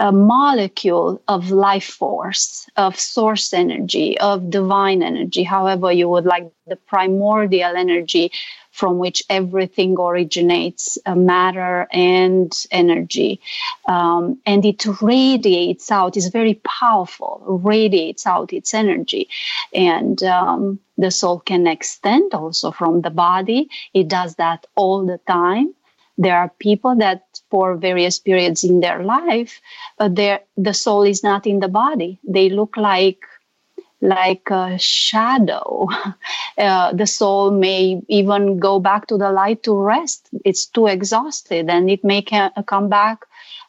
a molecule of life force, of source energy, of divine energy, however you would like, the primordial energy from which everything originates uh, matter and energy. Um, and it radiates out, it's very powerful, radiates out its energy. And um, the soul can extend also from the body, it does that all the time. There are people that, for various periods in their life, uh, the soul is not in the body. They look like like a shadow. Uh, the soul may even go back to the light to rest. It's too exhausted and it may ca- come back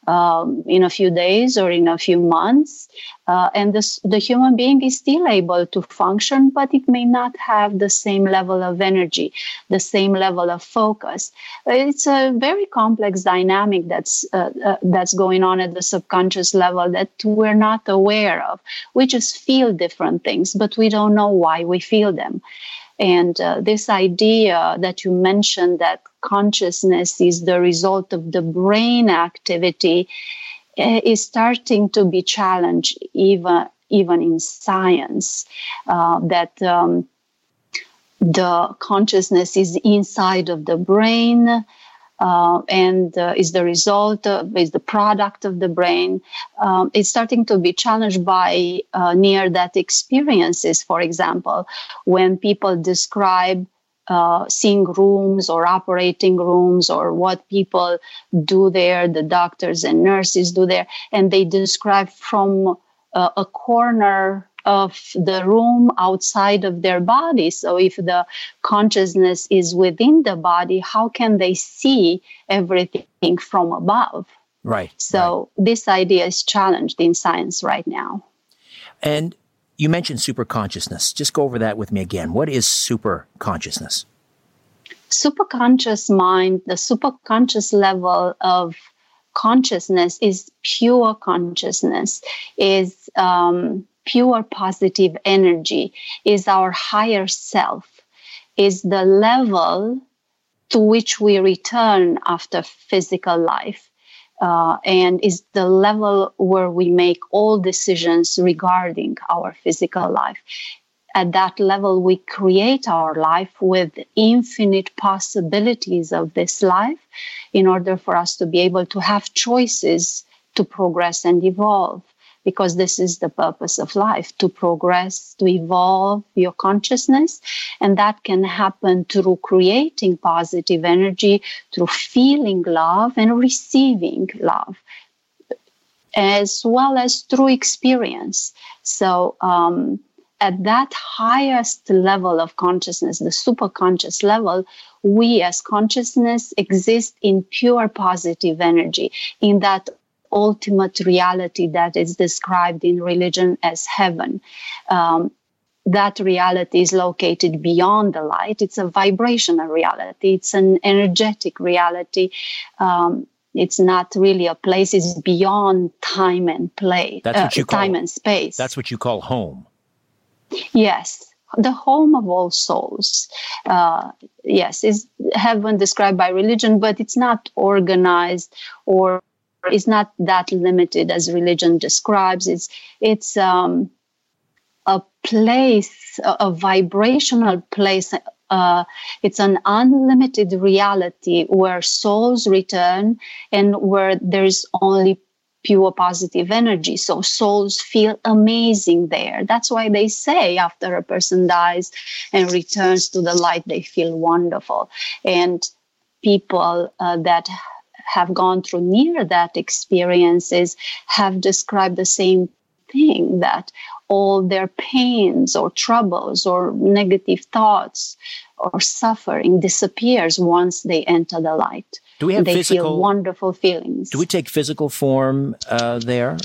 um, in a few days or in a few months. Uh, and this, the human being is still able to function, but it may not have the same level of energy, the same level of focus. It's a very complex dynamic that's uh, uh, that's going on at the subconscious level that we're not aware of. We just feel different things, but we don't know why we feel them. And uh, this idea that you mentioned that consciousness is the result of the brain activity uh, is starting to be challenged even even in science. Uh, that um, the consciousness is inside of the brain uh, and uh, is the result of, is the product of the brain. Um, it's starting to be challenged by uh, near death experiences, for example, when people describe uh, seeing rooms or operating rooms or what people do there, the doctors and nurses do there, and they describe from uh, a corner of the room outside of their body. So if the consciousness is within the body, how can they see everything from above? Right. So right. this idea is challenged in science right now. And you mentioned super consciousness. Just go over that with me again. What is super consciousness? Superconscious mind, the superconscious level of consciousness is pure consciousness, is um, pure positive energy is our higher self, is the level to which we return after physical life. Uh, and is the level where we make all decisions regarding our physical life. At that level, we create our life with infinite possibilities of this life in order for us to be able to have choices to progress and evolve because this is the purpose of life to progress, to evolve your consciousness. And that can happen through creating positive energy, through feeling love and receiving love, as well as through experience. So, um, at that highest level of consciousness, the superconscious level, we as consciousness exist in pure positive energy, in that ultimate reality that is described in religion as heaven. Um, that reality is located beyond the light. It's a vibrational reality. It's an energetic reality. Um, it's not really a place. It's beyond time and place. That's what uh, you uh, time call, and space. That's what you call home. Yes, the home of all souls. Uh, yes, is heaven described by religion, but it's not organized or is not that limited as religion describes. It's it's um, a place, a, a vibrational place. Uh, it's an unlimited reality where souls return and where there's only pure positive energy. So souls feel amazing there. That's why they say after a person dies and returns to the light, they feel wonderful. And people uh, that have gone through near death experiences have described the same thing that all their pains or troubles or negative thoughts or suffering disappears once they enter the light. Do we have they physical, feel wonderful feelings. Do we take physical form uh, there?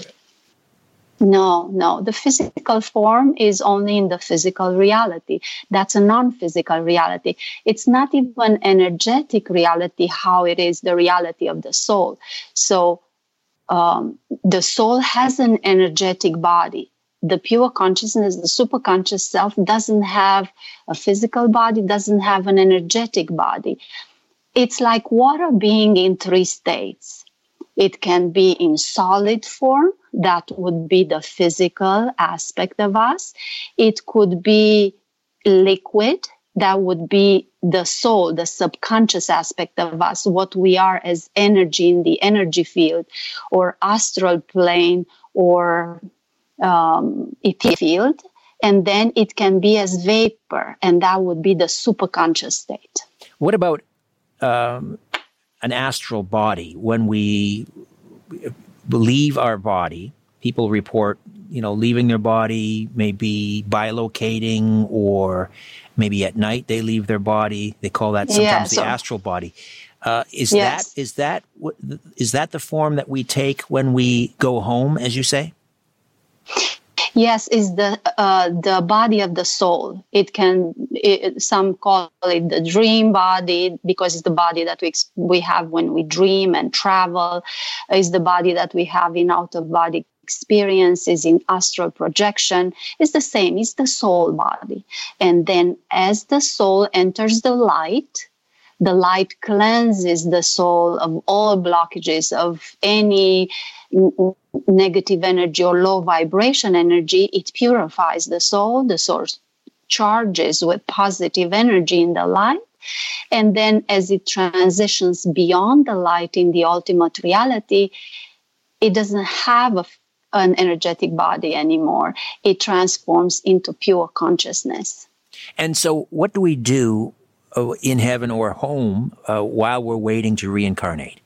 No, no. The physical form is only in the physical reality. That's a non physical reality. It's not even energetic reality, how it is the reality of the soul. So um, the soul has an energetic body. The pure consciousness, the superconscious self, doesn't have a physical body, doesn't have an energetic body. It's like water being in three states It can be in solid form. That would be the physical aspect of us. It could be liquid. That would be the soul, the subconscious aspect of us, what we are as energy in the energy field or astral plane or um, ET field. And then it can be as vapor, and that would be the superconscious state. What about um, an astral body? When we leave our body, people report, you know, leaving their body, maybe bilocating, or maybe at night they leave their body. They call that sometimes yeah, so, the astral body. Uh, is yes. that is that is that the form that we take when we go home, as you say? Yes, is the uh, the body of the soul. It can it, some call it the dream body because it's the body that we we have when we dream and travel. Is the body that we have in out of body experiences in astral projection is the same. It's the soul body, and then as the soul enters the light, the light cleanses the soul of all blockages of any negative energy or low vibration energy, it purifies the soul. The soul charges with positive energy in the light. And then as it transitions beyond the light in the ultimate reality, it doesn't have a, an energetic body anymore. It transforms into pure consciousness. And so, what do we do uh, in heaven or home uh, while we're waiting to reincarnate?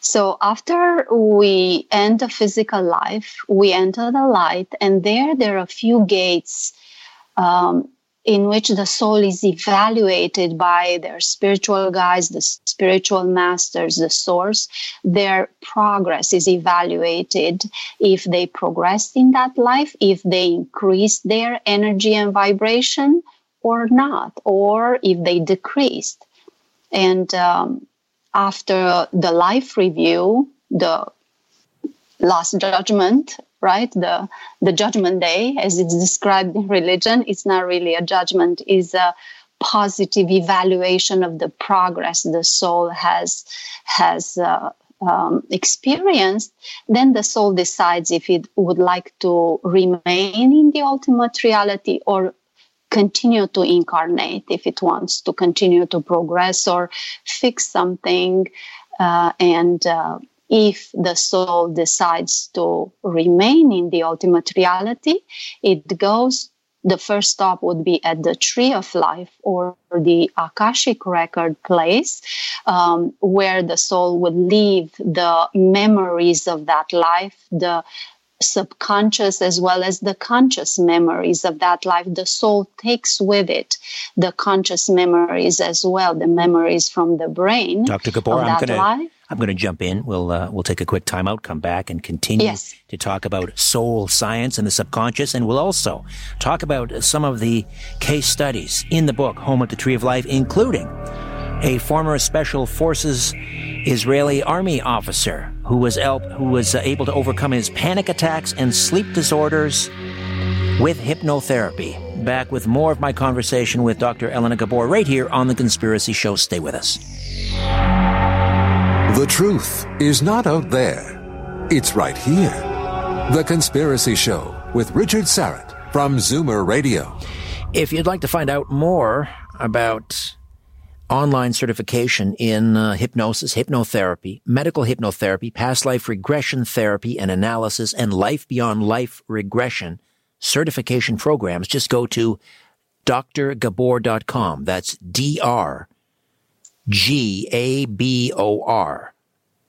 So after we end the physical life, we enter the light, and there there are a few gates um, in which the soul is evaluated by their spiritual guides, the spiritual masters, the source. Their progress is evaluated if they progressed in that life, if they increased their energy and vibration or not, or if they decreased. And um, after the life review, the last judgment, right? The the judgment day, as it's described in religion, it's not really a judgment, is a positive evaluation of the progress the soul has has uh, um, experienced, then the soul decides if it would like to remain in the ultimate reality or continue to incarnate if it wants to continue to progress or fix something. Uh, and uh, if the soul decides to remain in the ultimate reality, it goes. The first stop would be at the tree of life or the Akashic record place, um, where the soul would leave the memories of that life, the subconscious as well as the conscious memories of that life. The soul takes with it the conscious memories as well, the memories from the brain. Dr. Gabor, I'm going to. I'm going to jump in. We'll uh, we'll take a quick timeout, come back, and continue yes. to talk about soul science and the subconscious, and we'll also talk about some of the case studies in the book "Home at the Tree of Life," including a former Special Forces Israeli army officer who was, el- who was uh, able to overcome his panic attacks and sleep disorders with hypnotherapy. Back with more of my conversation with Dr. Elena Gabor right here on The Conspiracy Show. Stay with us. The truth is not out there, it's right here. The Conspiracy Show with Richard Syrett from Zoomer Radio. If you'd like to find out more about online certification in uh, hypnosis, hypnotherapy, medical hypnotherapy, past life regression therapy and analysis, and life beyond life regression certification programs, just go to drgabor.com. That's D R G A B O R.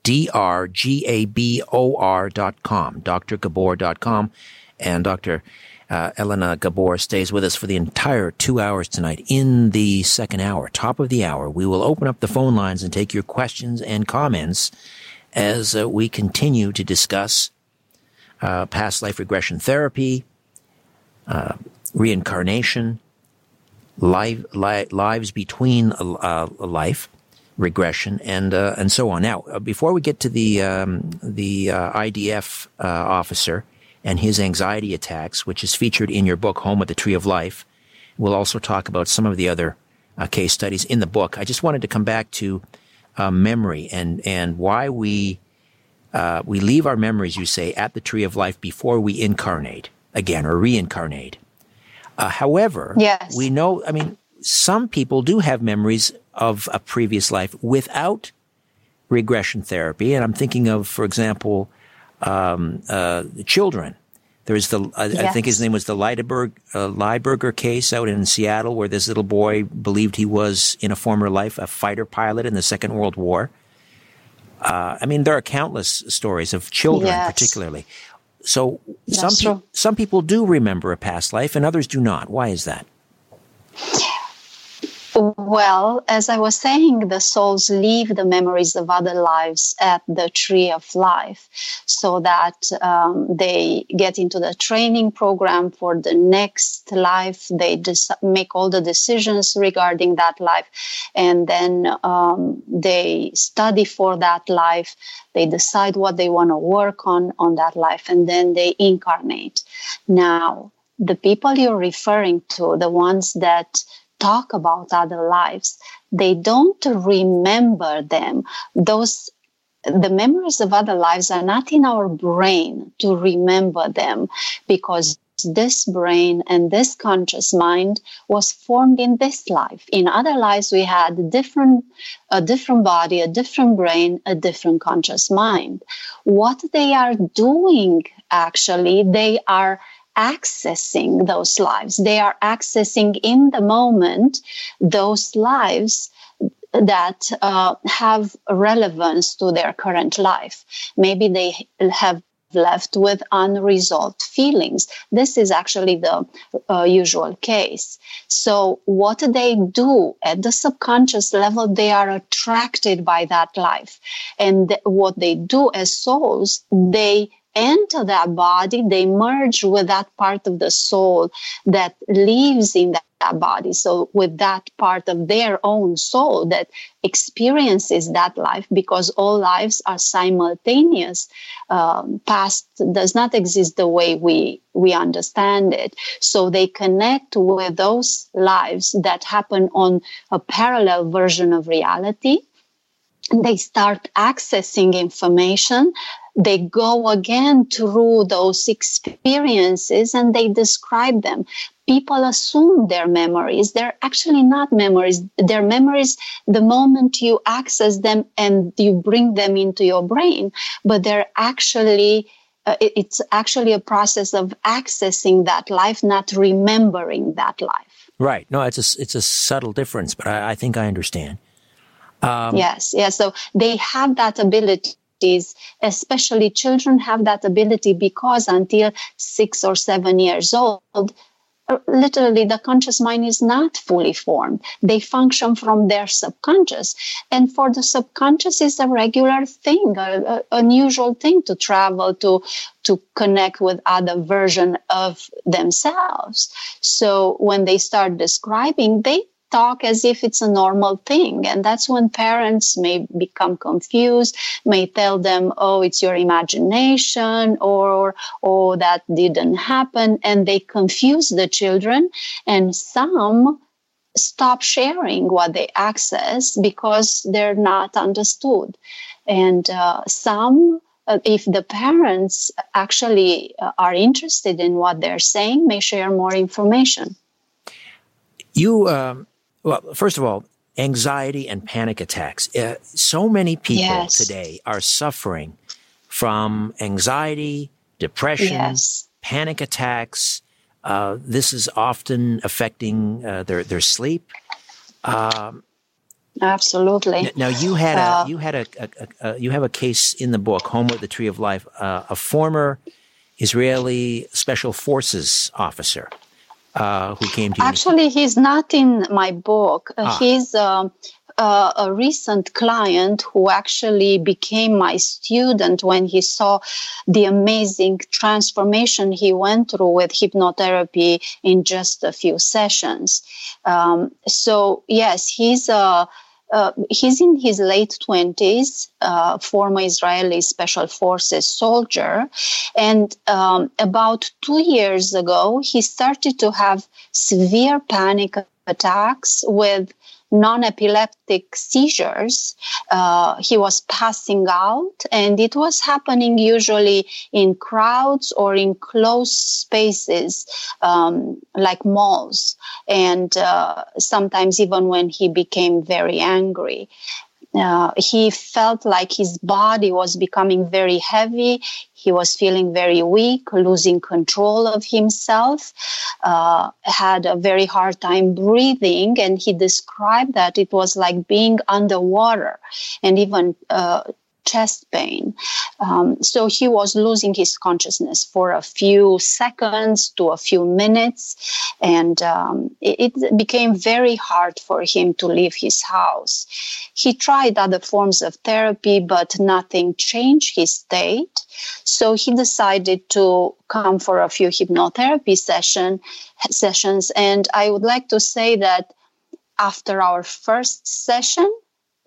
D R G A B O R dot com. drgabor.com. And Dr. Uh, Elena Gabor stays with us for the entire two hours tonight. In the second hour, top of the hour, we will open up the phone lines and take your questions and comments as uh, we continue to discuss uh, past life regression therapy, uh, reincarnation, life, li- lives between a, a, life, regression, and uh, and so on. Now, uh, before we get to the um, the IDF officer and his anxiety attacks, which is featured in your book, Home at the Tree of Life. We'll also talk about some of the other uh, case studies in the book. I just wanted to come back to uh, memory and, and why we uh, we leave our memories, you say, at the tree of life before we incarnate again or reincarnate. Uh, however, yes. we know, I mean, some people do have memories of a previous life without regression therapy. And I'm thinking of, for example, um, uh, children. There's the, I, yes. I, think his name was the Leiberg, uh, Lieberger case out in Seattle, where this little boy believed he was in a former life a fighter pilot in the Second World War. Uh, I mean, there are countless stories of children, yes. particularly. So some pe- some people do remember a past life, and others do not. Why is that? Well, as I was saying, the souls leave the memories of other lives at the tree of life so that um, they get into the training program for the next life. They des- make all the decisions regarding that life and then um, they study for that life. They decide what they want to work on on that life and then they incarnate. Now, the people you're referring to, the ones that talk about other lives, they don't remember them. Those the memories of other lives are not in our brain to remember them because this brain and this conscious mind was formed in this life. In other lives, we had different, a different body, a different brain, a different conscious mind. What they are doing, actually, they are accessing those lives. They are accessing in the moment those lives that uh, have relevance to their current life. Maybe they have left with unresolved feelings. This is actually the uh, usual case. So, what they do at the subconscious level, they are attracted by that life. And th- what they do as souls, they enter that body, they merge with that part of the soul that lives in that, that, body. So, with that part of their own soul that experiences that life, because all lives are simultaneous. Um, past does not exist the way we we understand it. So they connect with those lives that happen on a parallel version of reality they start accessing information they go again through those experiences and they describe them. People assume their memories. They're actually not memories. They're memories the moment you access them and you bring them into your brain, but they're actually uh, it's actually a process of accessing that life, not remembering that life. Right. No, it's a it's a subtle difference, but I, I think I understand. Um, yes, yes. So they have that ability especially children have that ability because until six or seven years old, uh, literally the conscious mind is not fully formed. They function from their subconscious. And for the subconscious is a regular thing, a, unusual thing to travel, to, to connect with other version of themselves. So when they start describing, they talk as if it's a normal thing. And that's when parents may become confused, may tell them, oh, it's your imagination or, oh, that didn't happen. And they confuse the children. And some stop sharing what they access because they're not understood. And uh, some uh, if the parents actually uh, are interested in what they're saying, may share more information. You um, well, first of all, anxiety and panic attacks. Uh, so many people yes. today are suffering from anxiety, depression, yes. panic attacks. Uh, this is often affecting uh, their their sleep. Um, Absolutely. Now you had a uh, you had a, a, a, you have a case in the book, Home with the Tree of Life, uh, a former Israeli Special Forces officer uh, who came to you? Actually, he's not in my book. Uh, ah. He's uh, uh, a recent client who actually became my student when he saw the amazing transformation he went through with hypnotherapy in just a few sessions. Um, so, yes, he's a uh, he's in his late 20s, uh, former Israeli Special Forces soldier. And um, about two years ago, he started to have severe panic attacks with non epileptic seizures. Uh, he was passing out, and it was happening usually in crowds or in closed spaces um, like malls, and uh, sometimes even when he became very angry. Uh, he felt like his body was becoming very heavy. He was feeling very weak, losing control of himself, uh, had a very hard time breathing, and he described that it was like being underwater and even uh, chest pain. Um, so he was losing his consciousness for a few seconds to a few minutes, and um, it, it, became very hard for him to leave his house. He tried other forms of therapy, but nothing changed his state. So he decided to come for a few hypnotherapy session sessions, and I would like to say that after our first session,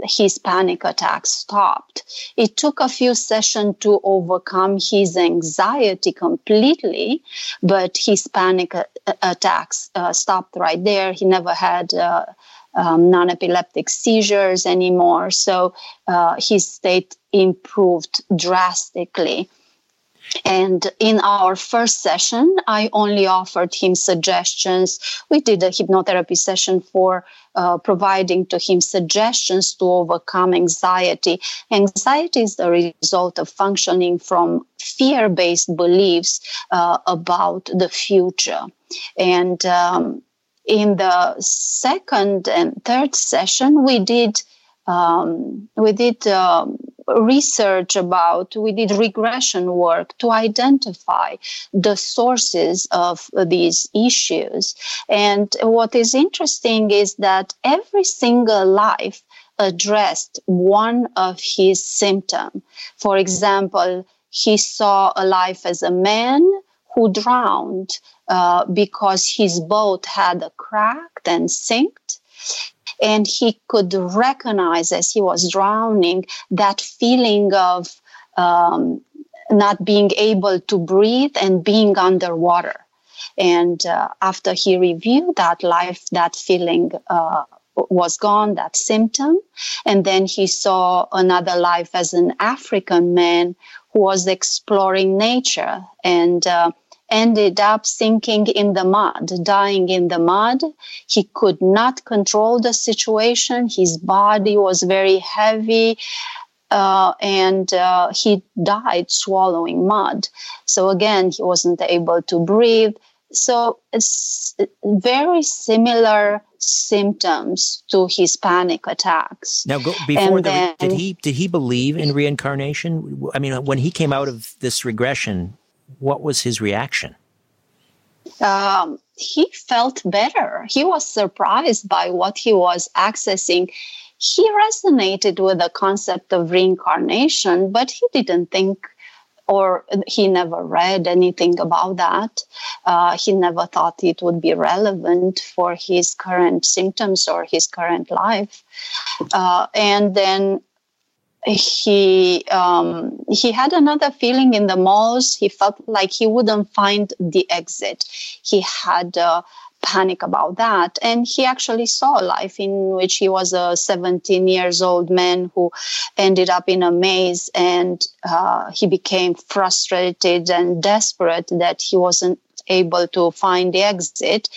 his panic attacks stopped. It took a few sessions to overcome his anxiety completely, but his panic a- attacks uh, stopped right there. He never had uh, um, non epileptic seizures anymore, so uh, his state improved drastically. And in our first session, I only offered him suggestions. We did a hypnotherapy session for uh, providing to him suggestions to overcome anxiety. Anxiety is the result of functioning from fear based beliefs uh, about the future. And um, in the second and third session, we did um, we did um, research about, we did regression work to identify the sources of these issues. And what is interesting is that every single life addressed one of his symptoms. For example, he saw a life as a man who drowned uh, because his boat had a cracked and sinked and he could recognize as he was drowning that feeling of um, not being able to breathe and being underwater. And uh, after he reviewed that life, that feeling uh, was gone, that symptom. And then he saw another life as an African man who was exploring nature and uh, ended up sinking in the mud, dying in the mud. He could not control the situation. His body was very heavy. Uh, and uh, he died swallowing mud. So again, he wasn't able to breathe. So it's very similar symptoms to his panic attacks. Now, go, before then, did he did he believe in reincarnation? I mean, when he came out of this regression, what was his reaction? Um, he felt better. He was surprised by what he was accessing. He resonated with the concept of reincarnation, but he didn't think or he never read anything about that. Uh, he never thought it would be relevant for his current symptoms or his current life. Uh, and then he um, he had another feeling in the malls. He felt like he wouldn't find the exit. He had panic about that, and he actually saw a life in which he was a 17 years old man who ended up in a maze, and uh, he became frustrated and desperate that he wasn't able to find the exit.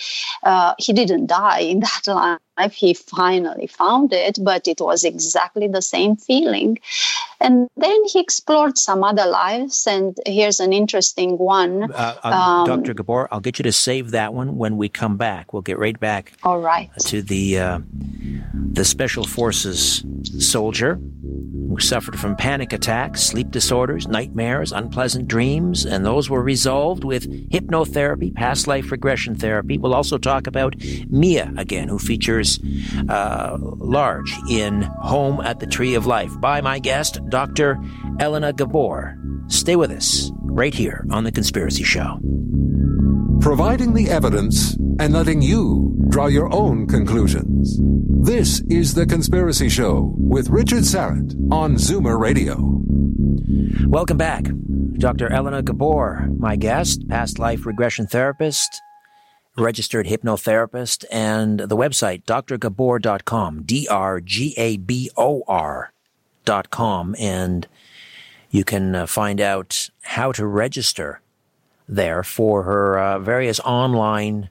Uh, he didn't die in that life. He finally found it, but it was exactly the same feeling. And then he explored some other lives, and here's an interesting one. Uh, uh, um, Dr. Gabor, I'll get you to save that one when we come back. We'll get right back. All right. To the uh, the special forces soldier who suffered from panic attacks, sleep disorders, nightmares, unpleasant dreams, and those were resolved with hypnotherapy, past life regression therapy. We'll also talk about Mia again, who features uh, large in Home at the Tree of Life by my guest, Dr. Elena Gabor. Stay with us right here on The Conspiracy Show. Providing the evidence and letting you draw your own conclusions. This is The Conspiracy Show with Richard Syrett on Zoomer Radio. Welcome back. Dr. Elena Gabor, my guest, past life regression therapist, registered hypnotherapist, and the website, drgabor.com, D R G A B O R.com. And you can uh, find out how to register there for her uh, various online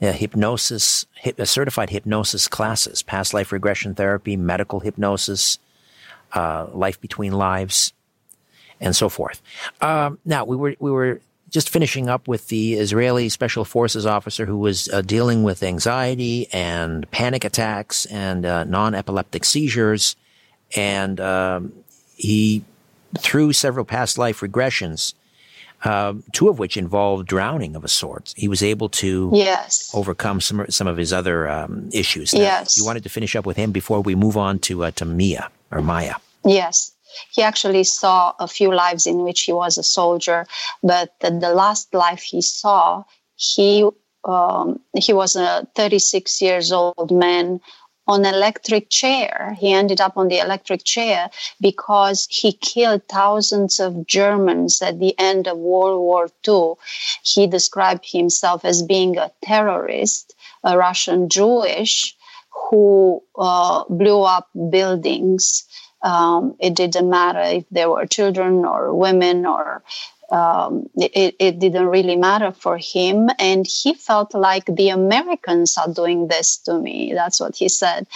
uh, hypnosis, hip, uh, certified hypnosis classes, past life regression therapy, medical hypnosis, uh, life between lives, and so forth. Um, now we were we were just finishing up with the Israeli Special Forces officer who was uh, dealing with anxiety and panic attacks and uh, non-epileptic seizures, and um, he through several past life regressions. Uh, two of which involved drowning of a sort. He was able to yes. overcome some some of his other um, issues. Now, yes, you wanted to finish up with him before we move on to uh, to Mia or Maya. Yes. He actually saw a few lives in which he was a soldier, but the, last life he saw, he um, he was a 36 years old man on electric chair. He ended up on the electric chair because he killed thousands of Germans at the end of World War II. He described himself as being a terrorist, a Russian Jewish who uh, blew up buildings um, it didn't matter if there were children or women or um, it, it, didn't really matter for him. And he felt like the Americans are doing this to me. That's what he said.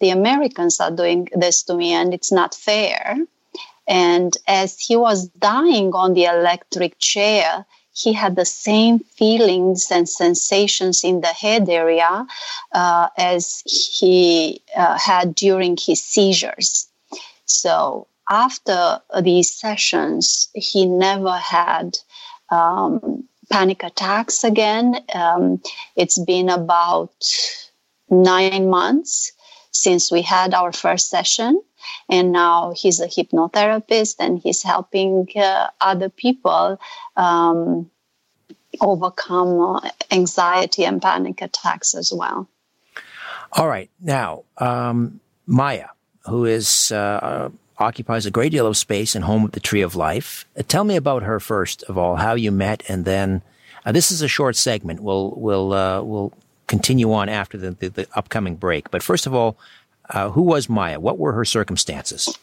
The Americans are doing this to me, and it's not fair. And as he was dying on the electric chair, he had the same feelings and sensations in the head area uh, as he uh, had during his seizures. So after these sessions, he never had um, panic attacks again. Um, it's been about nine months since we had our first session. And now he's a hypnotherapist and he's helping uh, other people um, overcome uh, anxiety and panic attacks as well. All right. Now, um, Maya, who is uh, occupies a great deal of space in Home of the Tree of Life. Uh, tell me about her first of all, how you met, and then uh, this is a short segment. We'll we'll uh, we'll continue on after the, the, the, upcoming break. But first of all, uh, who was Maya? What were her circumstances?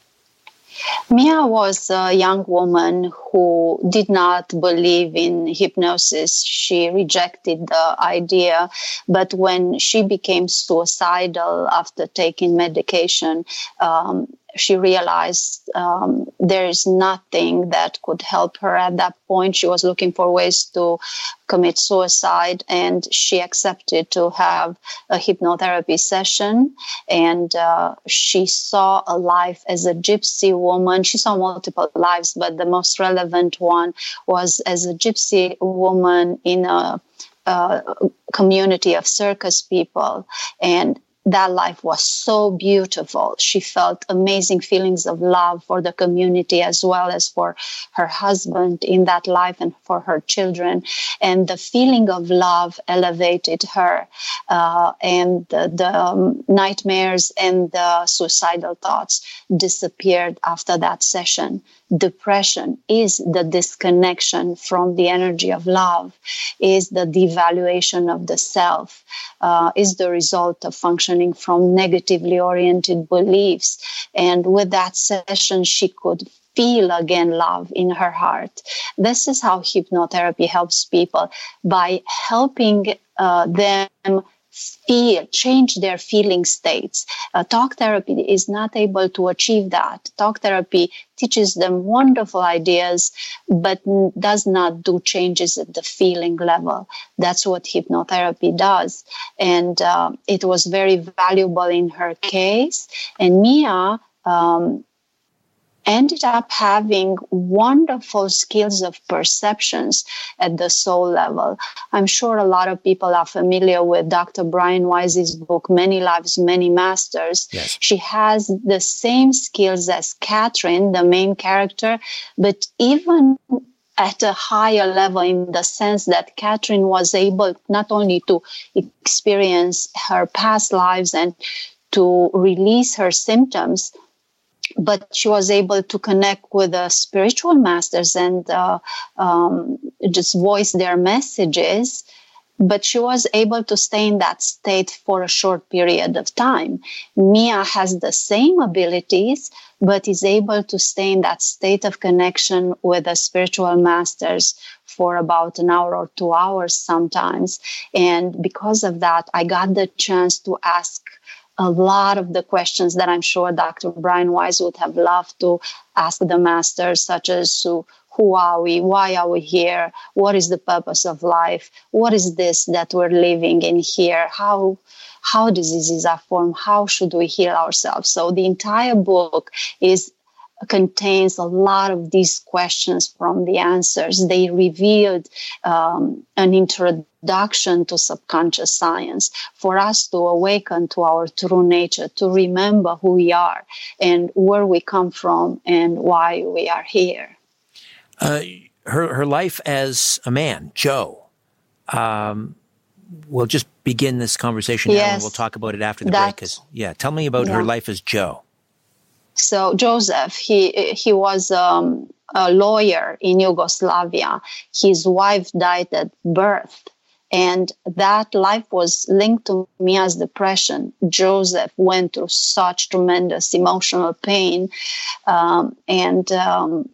Mia was a young woman who did not believe in hypnosis. She rejected the idea. But when she became suicidal after taking medication, um, she realized um, there is nothing that could help her at that point. She was looking for ways to commit suicide, and she accepted to have a hypnotherapy session. And uh, she saw a life as a gypsy woman. She saw multiple lives, but the most relevant one was as a gypsy woman in a uh, community of circus people and that life was so beautiful. She felt amazing feelings of love for the community as well as for her husband in that life and for her children. And the feeling of love elevated her. Uh, and the, the um, nightmares and the suicidal thoughts disappeared after that session depression is the disconnection from the energy of love, is the devaluation of the self, uh, is the result of functioning from negatively oriented beliefs. And with that session, she could feel again love in her heart. This is how hypnotherapy helps people by helping uh, them feel, change their feeling states. Uh, talk therapy is not able to achieve that. Talk therapy teaches them wonderful ideas, but does not do changes at the feeling level. That's what hypnotherapy does. And uh, it was very valuable in her case. And Mia, um, ended up having wonderful skills of perceptions at the soul level. I'm sure a lot of people are familiar with Dr. Brian Weiss's book, Many Lives, Many Masters. Yes. She has the same skills as Catherine, the main character, but even at a higher level in the sense that Catherine was able not only to experience her past lives and to release her symptoms, but she was able to connect with the spiritual masters and uh, um, just voice their messages but she was able to stay in that state for a short period of time. Mia has the same abilities, but is able to stay in that state of connection with the spiritual masters for about an hour or two hours sometimes. And because of that, I got the chance to ask a lot of the questions that I'm sure Dr. Brian Weiss would have loved to ask the masters, such as who are we? Why are we here? What is the purpose of life? What is this that we're living in here? How how diseases are formed? How should we heal ourselves? So the entire book is contains a lot of these questions from the answers. They revealed um, an introduction to subconscious science for us to awaken to our true nature, to remember who we are and where we come from and why we are here. Uh, her her life as a man, Joe. Um, we'll just begin this conversation yes, now, and we'll talk about it after the break. Cause, yeah, tell me about yeah. her life as Joe. So Joseph, he he was um, a lawyer in Yugoslavia. His wife died at birth, and that life was linked to Mia's depression. Joseph went through such tremendous emotional pain, um, and um,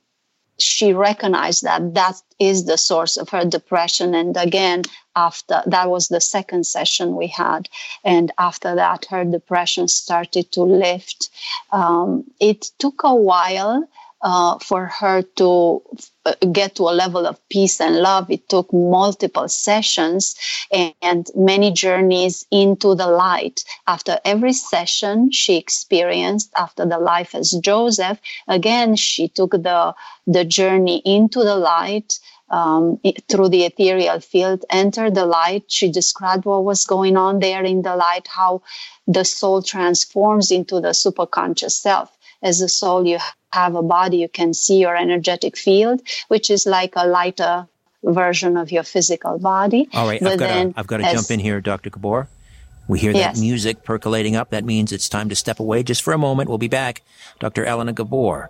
she recognized that that is the source of her depression. And again, after that was the second session we had. And after that, her depression started to lift. Um, it took a while uh, for her to uh, get to a level of peace and love. It took multiple sessions and many journeys into the light. After every session she experienced, after the life as Joseph, again, she took the, the journey into the light. Um, through the ethereal field, entered the light. She described what was going on there in the light, how the soul transforms into the superconscious self. As a soul, you have a body, you can see your energetic field, which is like a lighter version of your physical body. All right, I've got, to, I've got to jump in here, Dr. Gabor. We hear yes. that music percolating up. That means it's time to step away just for a moment. We'll be back. Dr. Elena Gabor,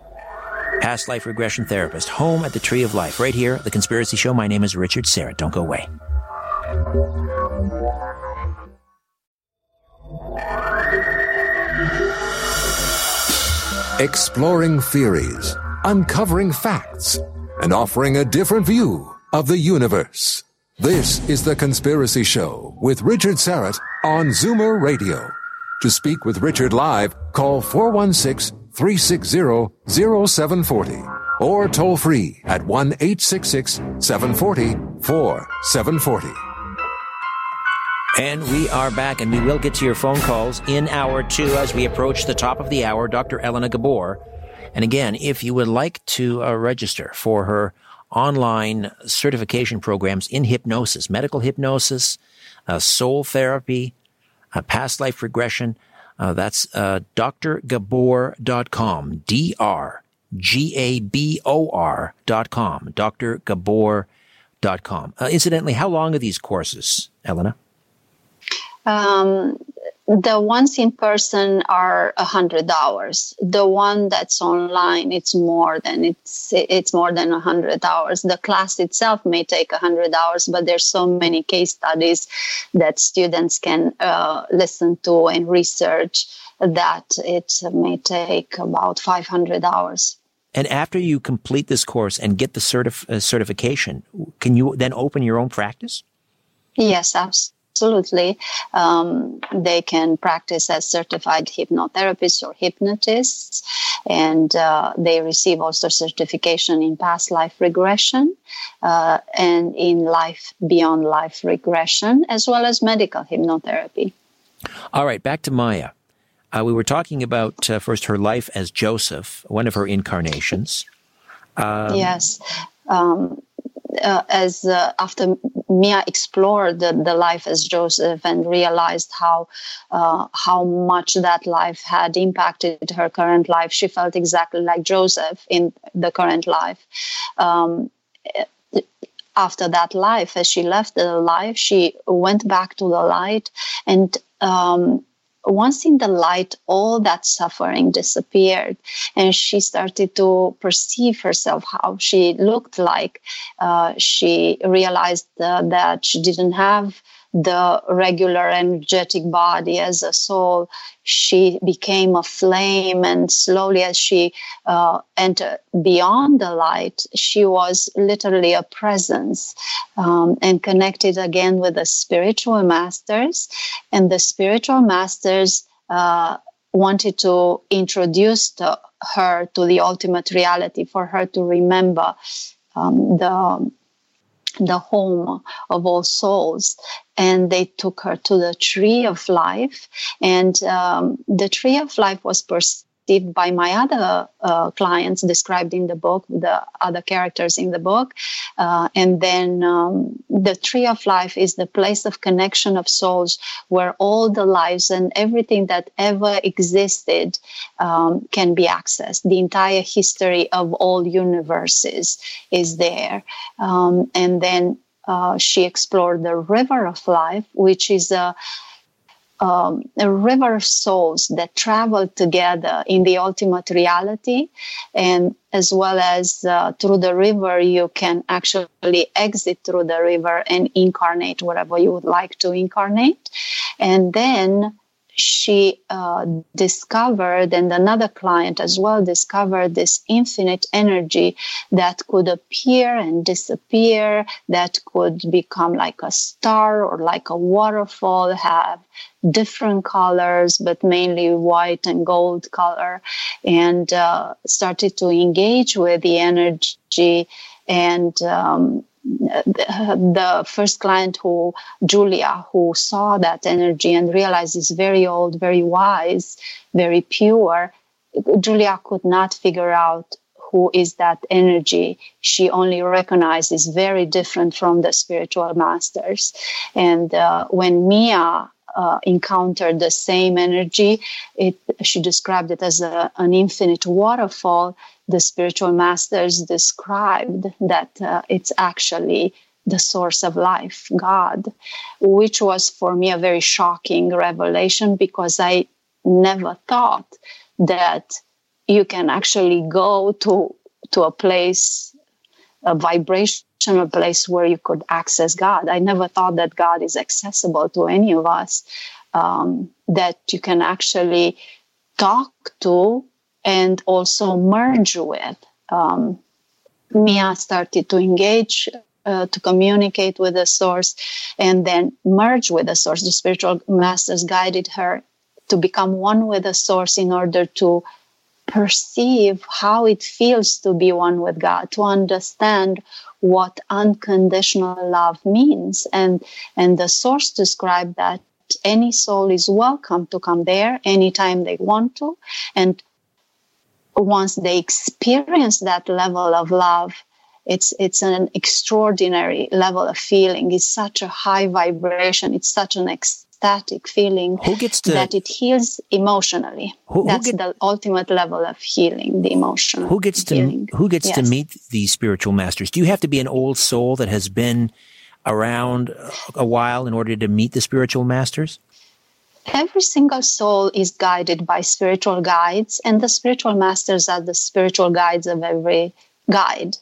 past life regression therapist, home at the Tree of Life, right here, The Conspiracy Show. My name is Richard Syrett. Don't go away. Exploring theories, uncovering facts, and offering a different view of the universe. This is The Conspiracy Show with Richard Syrett on Zoomer Radio. To speak with Richard live, call 416 360 0740 or toll free at 1 866 740 4740. And we are back, and we will get to your phone calls in hour two as we approach the top of the hour. Dr. Elena Gabor. And again, if you would like to uh, register for her online certification programs in hypnosis, medical hypnosis, uh, soul therapy, uh, past life regression, uh, that's uh, drgabor.com. D R G A B O R.com. drgabor.com. Uh, incidentally, how long are these courses, Elena? Um, the ones in person are a hundred hours. The one that's online, it's more than it's it's more than a hundred hours. The class itself may take a hundred hours, but there's so many case studies that students can uh, listen to and research that it may take about 500 hours. And after you complete this course and get the certif- uh, certification, can you then open your own practice? Yes, absolutely absolutely. Um, they can practice as certified hypnotherapists or hypnotists, and uh, they receive also certification in past life regression uh, and in life beyond life regression, as well as medical hypnotherapy. All right, back to Maya. Uh, we were talking about uh, first her life as Joseph, one of her incarnations. Um, yes. Um, uh, as uh, after Mia explored the, the, life as Joseph and realized how uh, how much that life had impacted her current life, she felt exactly like Joseph in the current life. Um, after that life, as she left the life, she went back to the light and um, once in the light, all that suffering disappeared, and she started to perceive herself how she looked like. Uh, she realized uh, that she didn't have the regular energetic body as a soul. She became a flame, and slowly, as she uh, entered beyond the light, she was literally a presence um, and connected again with the spiritual masters. And the spiritual masters uh, wanted to introduce her to the ultimate reality for her to remember um, the the home of all souls. And they took her to the tree of life. And um, the tree of life was by my other uh, clients described in the book, the other characters in the book. Uh, and then um, the tree of life is the place of connection of souls where all the lives and everything that ever existed um, can be accessed. The entire history of all universes is there. Um, and then uh, she explored the river of life, which is a um, river souls that travel together in the ultimate reality. And as well as uh, through the river, you can actually exit through the river and incarnate whatever you would like to incarnate. And then she uh, discovered, and another client as well discovered this infinite energy that could appear and disappear, that could become like a star or like a waterfall, have different colors, but mainly white and gold color, and uh, started to engage with the energy. And um, the first client who julia who saw that energy and realized is very old very wise very pure julia could not figure out who is that energy she only recognizes very different from the spiritual masters and uh, when mia uh, encountered the same energy. It, she described it as a, an infinite waterfall the spiritual masters described that uh, it's actually the source of life, God, which was for me a very shocking revelation because I never thought that you can actually go to to a place, a vibrational place where you could access God. I never thought that God is accessible to any of us, um, that you can actually talk to and also merge with. Um, Mia started to engage, uh, to communicate with the source, and then merge with the source. The spiritual masters guided her to become one with the source in order to perceive how it feels to be one with God, to understand what unconditional love means. And, and the source described that any soul is welcome to come there anytime they want to. And once they experience that level of love, it's it's an extraordinary level of feeling. It's such a high vibration. It's such an ecstatic feeling who gets to, that it heals emotionally. Who, who That's get, the ultimate level of healing, the emotional. Who gets to healing. who gets yes. to meet these spiritual masters? Do you have to be an old soul that has been around a while in order to meet the spiritual masters? Every single soul is guided by spiritual guides, and the spiritual masters are the spiritual guides of every guide.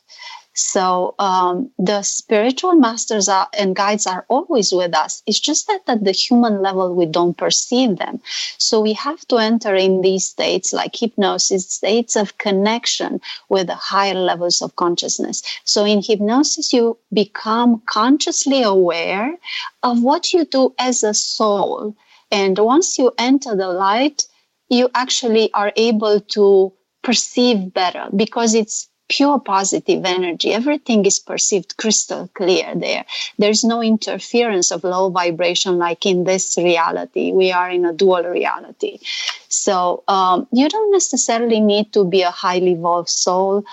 So um, the spiritual masters are, and guides are always with us. It's just that at the human level we don't perceive them. So we have to enter in these states like hypnosis, states of connection with the higher levels of consciousness. So in hypnosis you become consciously aware of what you do as a soul and once you enter the light, you actually are able to perceive better because it's pure positive energy. Everything is perceived crystal clear there. There's no interference of low vibration like in this reality. We are in a dual reality. So um, you don't necessarily need to be a highly evolved soul.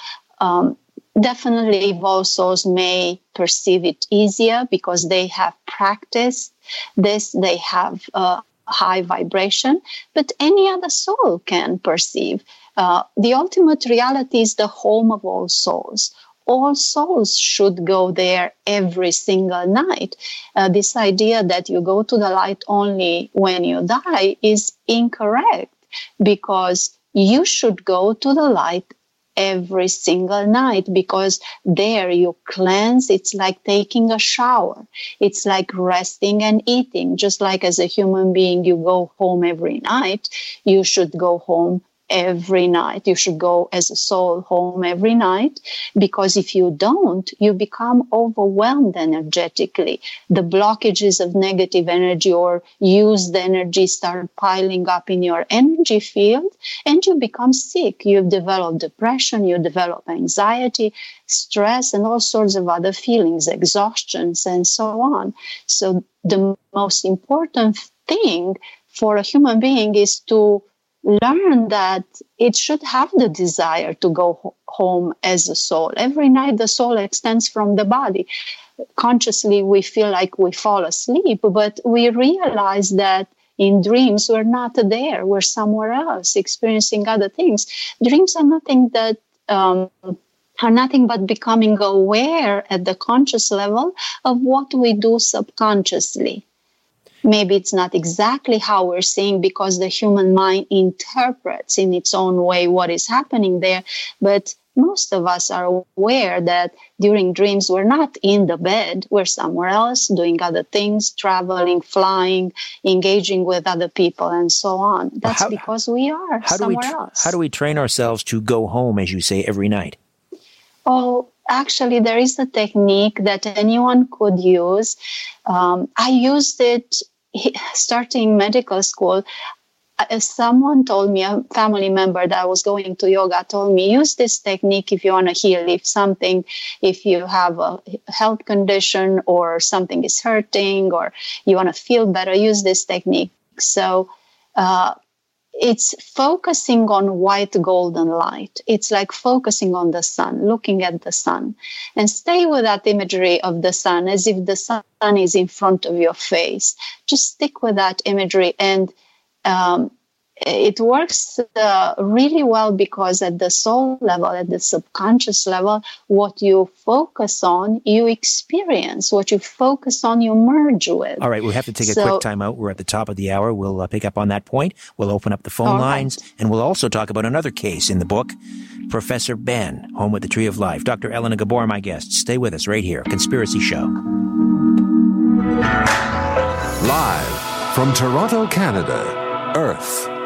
Um, definitely evolved souls may perceive it easier because they have practiced this, they have uh, high vibration, but any other soul can perceive. Uh, the ultimate reality is the home of all souls. all souls should go there every single night. Uh, this idea that you go to the light only when you die is incorrect because you should go to the light every single night because there you cleanse. It's like taking a shower. It's like resting and eating. Just like as a human being, you go home every night, you should go home every night. You should go as a soul home every night because if you don't, you become overwhelmed energetically. The blockages of negative energy or used energy start piling up in your energy field and you become sick. You develop depression, you develop anxiety, stress, and all sorts of other feelings, exhaustions, and so on. So the most important thing for a human being is to learn that it should have the desire to go home as a soul. Every night, the soul extends from the body. Consciously, we feel like we fall asleep, but we realize that in dreams, we're not there. We're somewhere else, experiencing other things. Dreams are nothing that um, are nothing but becoming aware at the conscious level of what we do subconsciously maybe it's not exactly how we're seeing because the human mind interprets in its own way what is happening there. But most of us are aware that during dreams we're not in the bed we're somewhere else doing other things traveling flying engaging with other people and so on. That's how, because we are how somewhere do we, else. how do we train ourselves to go home as you say every night? Oh actually there is a technique that anyone could use. Um, i used it starting medical school, uh, someone told me, a family member that was going to yoga told me, use this technique if you want to heal, if something, if you have a health condition or something is hurting or you want to feel better, use this technique. So, uh, it's focusing on white golden light. It's like focusing on the sun, looking at the sun, and stay with that imagery of the sun as if the sun is in front of your face. Just stick with that imagery and um, it works uh, really well because at the soul level, at the subconscious level, what you focus on, you experience. What you focus on, you merge with. All right, we have to take a quick time out. We're at the top of the hour. We'll uh, pick up on that point. We'll open up the phone lines, right. and we'll also talk about another case in the book, Professor Ben, Home with the Tree of Life. Dr. Elena Gabor, my guest. Stay with us right here. Conspiracy Show. Live from Toronto, Canada, Earth.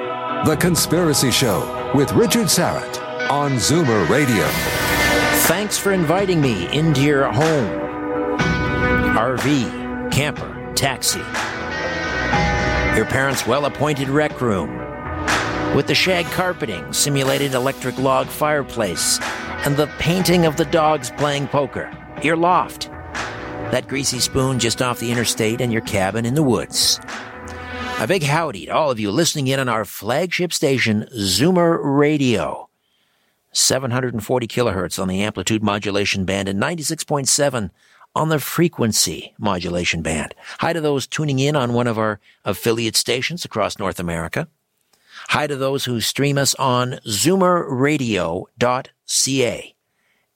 The Conspiracy Show with Richard Syrett on Zoomer Radio. Thanks for inviting me into your home. RV, camper, taxi. Your parents' well appointed rec room. With the shag carpeting, simulated electric log fireplace, and the painting of the dogs playing poker. Your loft. That greasy spoon just off the interstate and your cabin in the woods. A big howdy to all of you listening in on our flagship station, Zoomer Radio. 740 kilohertz on the amplitude modulation band and 96.7 on the frequency modulation band. Hi to those tuning in on one of our affiliate stations across North America. Hi to those who stream us on zoomerradio.ca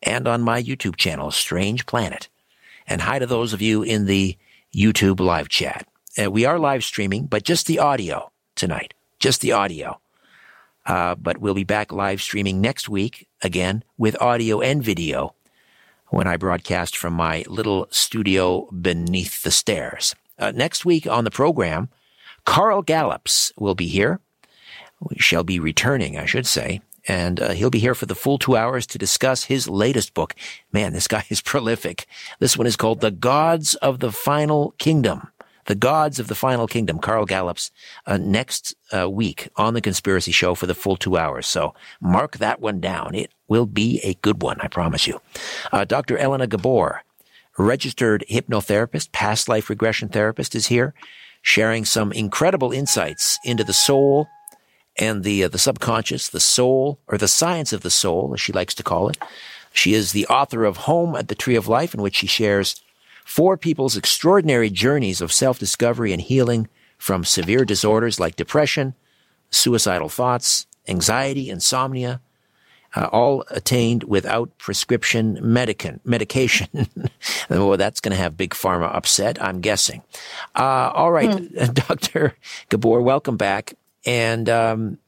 and on my YouTube channel, Strange Planet. And hi to those of you in the YouTube live chat. Uh, we are live streaming, but just the audio tonight. Just the audio. Uh, but we'll be back live streaming next week again with audio and video when I broadcast from my little studio beneath the stairs. Uh, next week on the program, Carl Gallups will be here. We shall be returning, I should say. And uh, he'll be here for the full two hours to discuss his latest book. Man, this guy is prolific. This one is called The Gods of the Final Kingdom. The Gods of the Final Kingdom, Carl Gallups, uh, next uh, week on the Conspiracy Show for the full two hours. So mark that one down. It will be a good one, I promise you. Uh, Dr. Elena Gabor, registered hypnotherapist, past life regression therapist, is here, sharing some incredible insights into the soul and the uh, the subconscious, the soul, or the science of the soul, as she likes to call it. She is the author of Home at the Tree of Life, in which she shares Four people's extraordinary journeys of self-discovery and healing from severe disorders like depression, suicidal thoughts, anxiety, insomnia, uh, all attained without prescription medican, medication. well, that's going to have big pharma upset, I'm guessing. Uh, all right, mm. Dr. Gabor, welcome back. And um,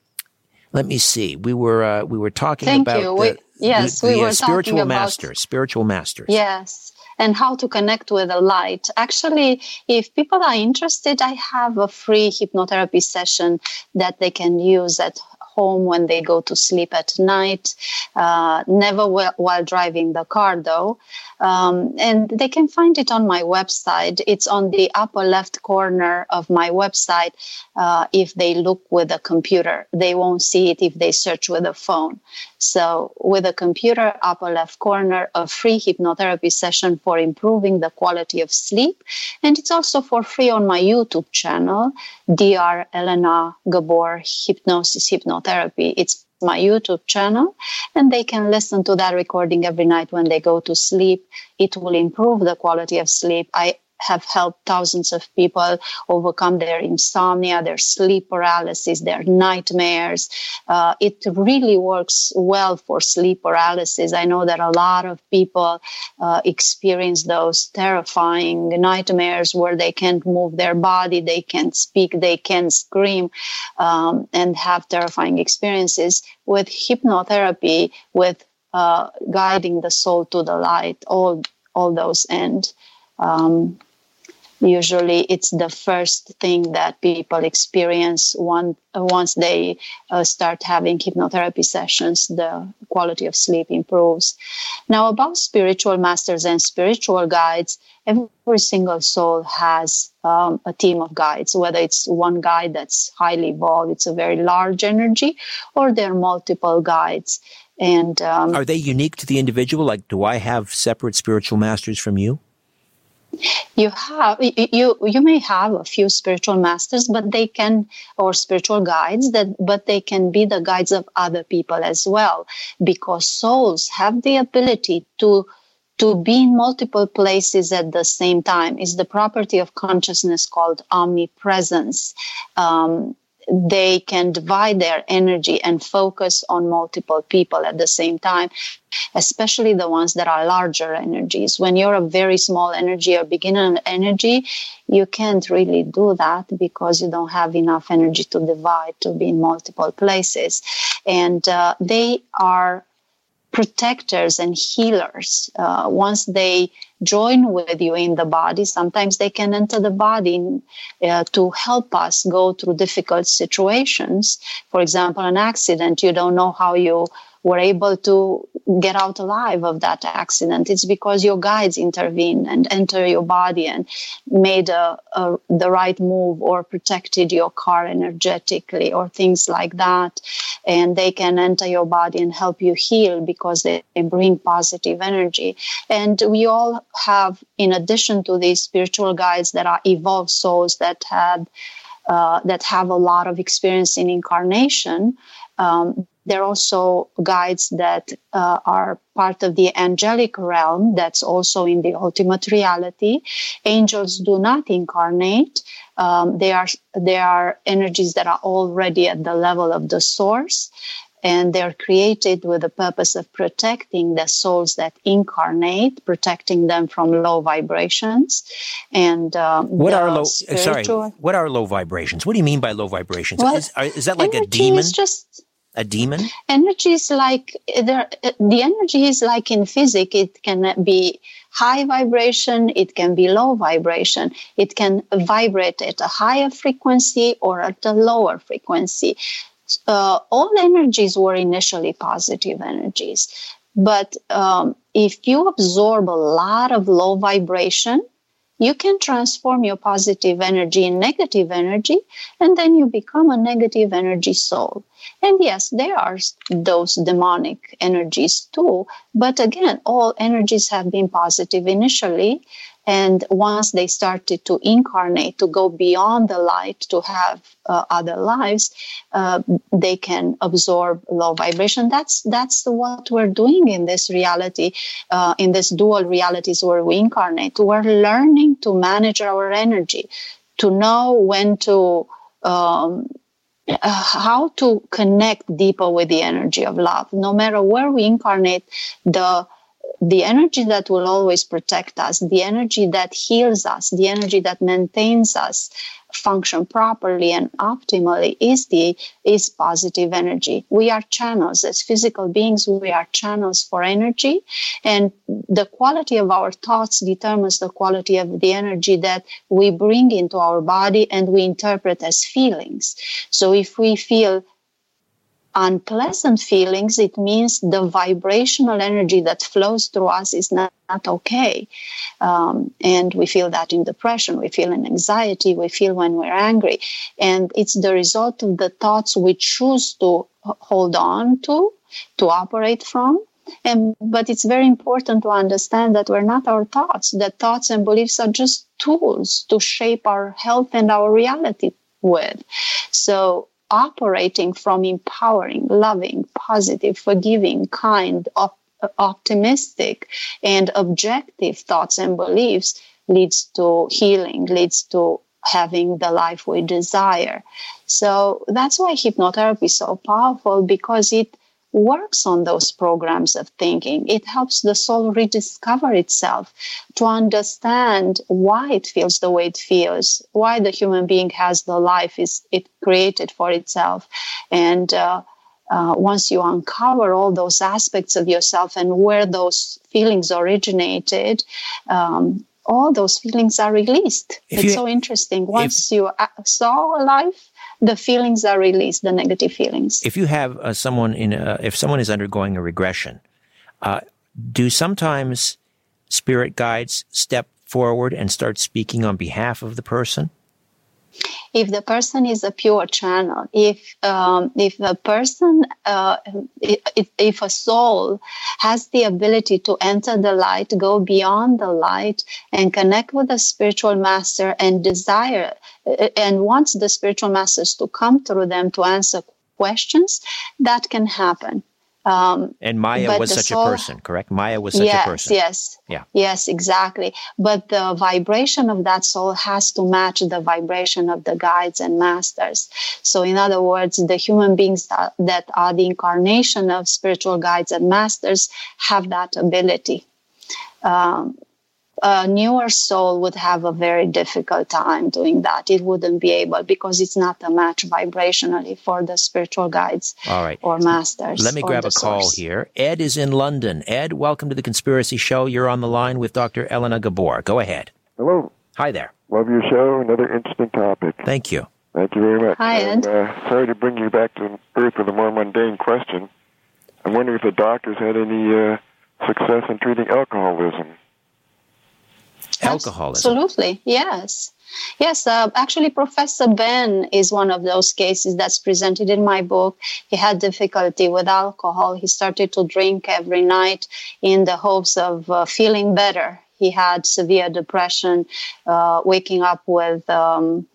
let me see. We were uh, we were talking Thank about you. The, we, yes, the, we the, were uh, spiritual talking masters. About, spiritual masters. Yes, and how to connect with the light. Actually, if people are interested, I have a free hypnotherapy session that they can use at home when they go to sleep at night, uh, never while driving the car though. Um, and they can find it on my website. It's on the upper left corner of my website. Uh, if they look with a computer, they won't see it if they search with a phone. So, with a computer, upper left corner, a free hypnotherapy session for improving the quality of sleep. And it's also for free on my YouTube channel, Dr. Elena Gabor Hypnosis Hypnotherapy. It's my YouTube channel and they can listen to that recording every night when they go to sleep. It will improve the quality of sleep. I have helped thousands of people overcome their insomnia, their sleep paralysis, their nightmares. Uh, it really works well for sleep paralysis. I know that a lot of people uh, experience those terrifying nightmares where they can't move their body, they can't speak, they can't scream, um, and have terrifying experiences. With hypnotherapy, with uh, guiding the soul to the light, all all those end. Um, usually it's the first thing that people experience one, uh, once they uh, start having hypnotherapy sessions the quality of sleep improves. Now about spiritual masters and spiritual guides every single soul has um, a team of guides whether it's one guide that's highly evolved it's a very large energy or there are multiple guides. And um, are they unique to the individual? Like do i have separate spiritual masters from you you have you you may have a few spiritual masters but they can or spiritual guides that but they can be the guides of other people as well because souls have the ability to to be in multiple places at the same time is the property of consciousness called omnipresence. Um, they can divide their energy and focus on multiple people at the same time, especially the ones that are larger energies. When you're a very small energy or beginner energy, you can't really do that because you don't have enough energy to divide to be in multiple places. And uh, they are protectors and healers. Uh, once they join with you in the body, sometimes they can enter the body uh, to help us go through difficult situations. For example, an accident, you don't know how you were able to get out alive of that accident. It's because your guides intervened and enter your body and made a, a, the right move or protected your car energetically or things like that. And they can enter your body and help you heal because they, they bring positive energy. And we all have, in addition to these spiritual guides that are evolved souls that had uh, that have a lot of experience in incarnation. Um, there are also guides that uh, are part of the angelic realm that's also in the ultimate reality. Angels do not incarnate. Um, they are they are energies that are already at the level of the source, and they're created with the purpose of protecting the souls that incarnate, protecting them from low vibrations. And um, what are low? Spiritual, sorry, what are low vibrations? What do you mean by low vibrations? Well, is, are, is that like a demon? just a demon? Energy is like the energy is like in physics. It can be high vibration, it can be low vibration. It can vibrate at a higher frequency or at a lower frequency. Uh, all energies were initially positive energies, but um, if you absorb a lot of low vibration, you can transform your positive energy in negative energy, and then you become a negative energy soul. And yes, there are those demonic energies too. But again, all energies have been positive initially. And once they started to incarnate, to go beyond the light, to have uh, other lives, uh, they can absorb low vibration. That's that's what we're doing in this reality, uh, in this dual realities where we incarnate. We're learning to manage our energy, to know when to um, uh, how to connect deeper with the energy of love. No matter where we incarnate, the the energy that will always protect us, the energy that heals us, the energy that maintains us function properly and optimally is the is positive energy. We are channels as physical beings. We are channels for energy, and the quality of our thoughts determines the quality of the energy that we bring into our body and we interpret as feelings. So if we feel unpleasant feelings, it means the vibrational energy that flows through us is not, not okay. Um, and we feel that in depression, we feel in anxiety, we feel when we're angry. And it's the result of the thoughts we choose to hold on to, to operate from. And, but it's very important to understand that we're not our thoughts, that thoughts and beliefs are just tools to shape our health and our reality with. So operating from empowering, loving, positive, forgiving, kind, op- optimistic, and objective thoughts and beliefs leads to healing, leads to having the life we desire. So that's why hypnotherapy is so powerful because it works on those programs of thinking. It helps the soul rediscover itself to understand why it feels the way it feels, why the human being has the life is it created for itself, and uh, uh, once you uncover all those aspects of yourself and where those feelings originated, um, all those feelings are released. If it's you, so interesting. Once if, you uh, saw life, the feelings are released, the negative feelings. If you have uh, someone in, a, if someone is undergoing a regression, uh, do sometimes spirit guides step forward and start speaking on behalf of the person? If the person is a pure channel, if um, if a person, uh, if, if a soul has the ability to enter the light, go beyond the light, and connect with the spiritual master, and desire, uh, and wants the spiritual masters to come through them to answer questions, that can happen. Um, and Maya was such soul, a person, correct? Maya was such yes, a person. Yes, yeah, yes, exactly. But the vibration of that soul has to match the vibration of the guides and masters. So, in other words, the human beings that, that are the incarnation of spiritual guides and masters have that ability. Um, a newer soul would have a very difficult time doing that. It wouldn't be able because it's not a match vibrationally for the spiritual guides All right. or masters. Let me grab a call source. here. Ed is in London. Ed, welcome to the Conspiracy Show. You're on the line with Dr. Elena Gabor. Go ahead. Hello. Hi there. Love your show. Another interesting topic. Thank you. Thank you very much. Hi, Ed. uh, sorry to bring you back to Earth with a more mundane question. I'm wondering if the doctors had any uh, success in treating alcoholism alcoholism. Absolutely, yes. Yes, uh, actually, Professor Ben is one of those cases that's presented in my book. He had difficulty with alcohol. He started to drink every night in the hopes of uh, feeling better. He had severe depression, uh, waking up with um,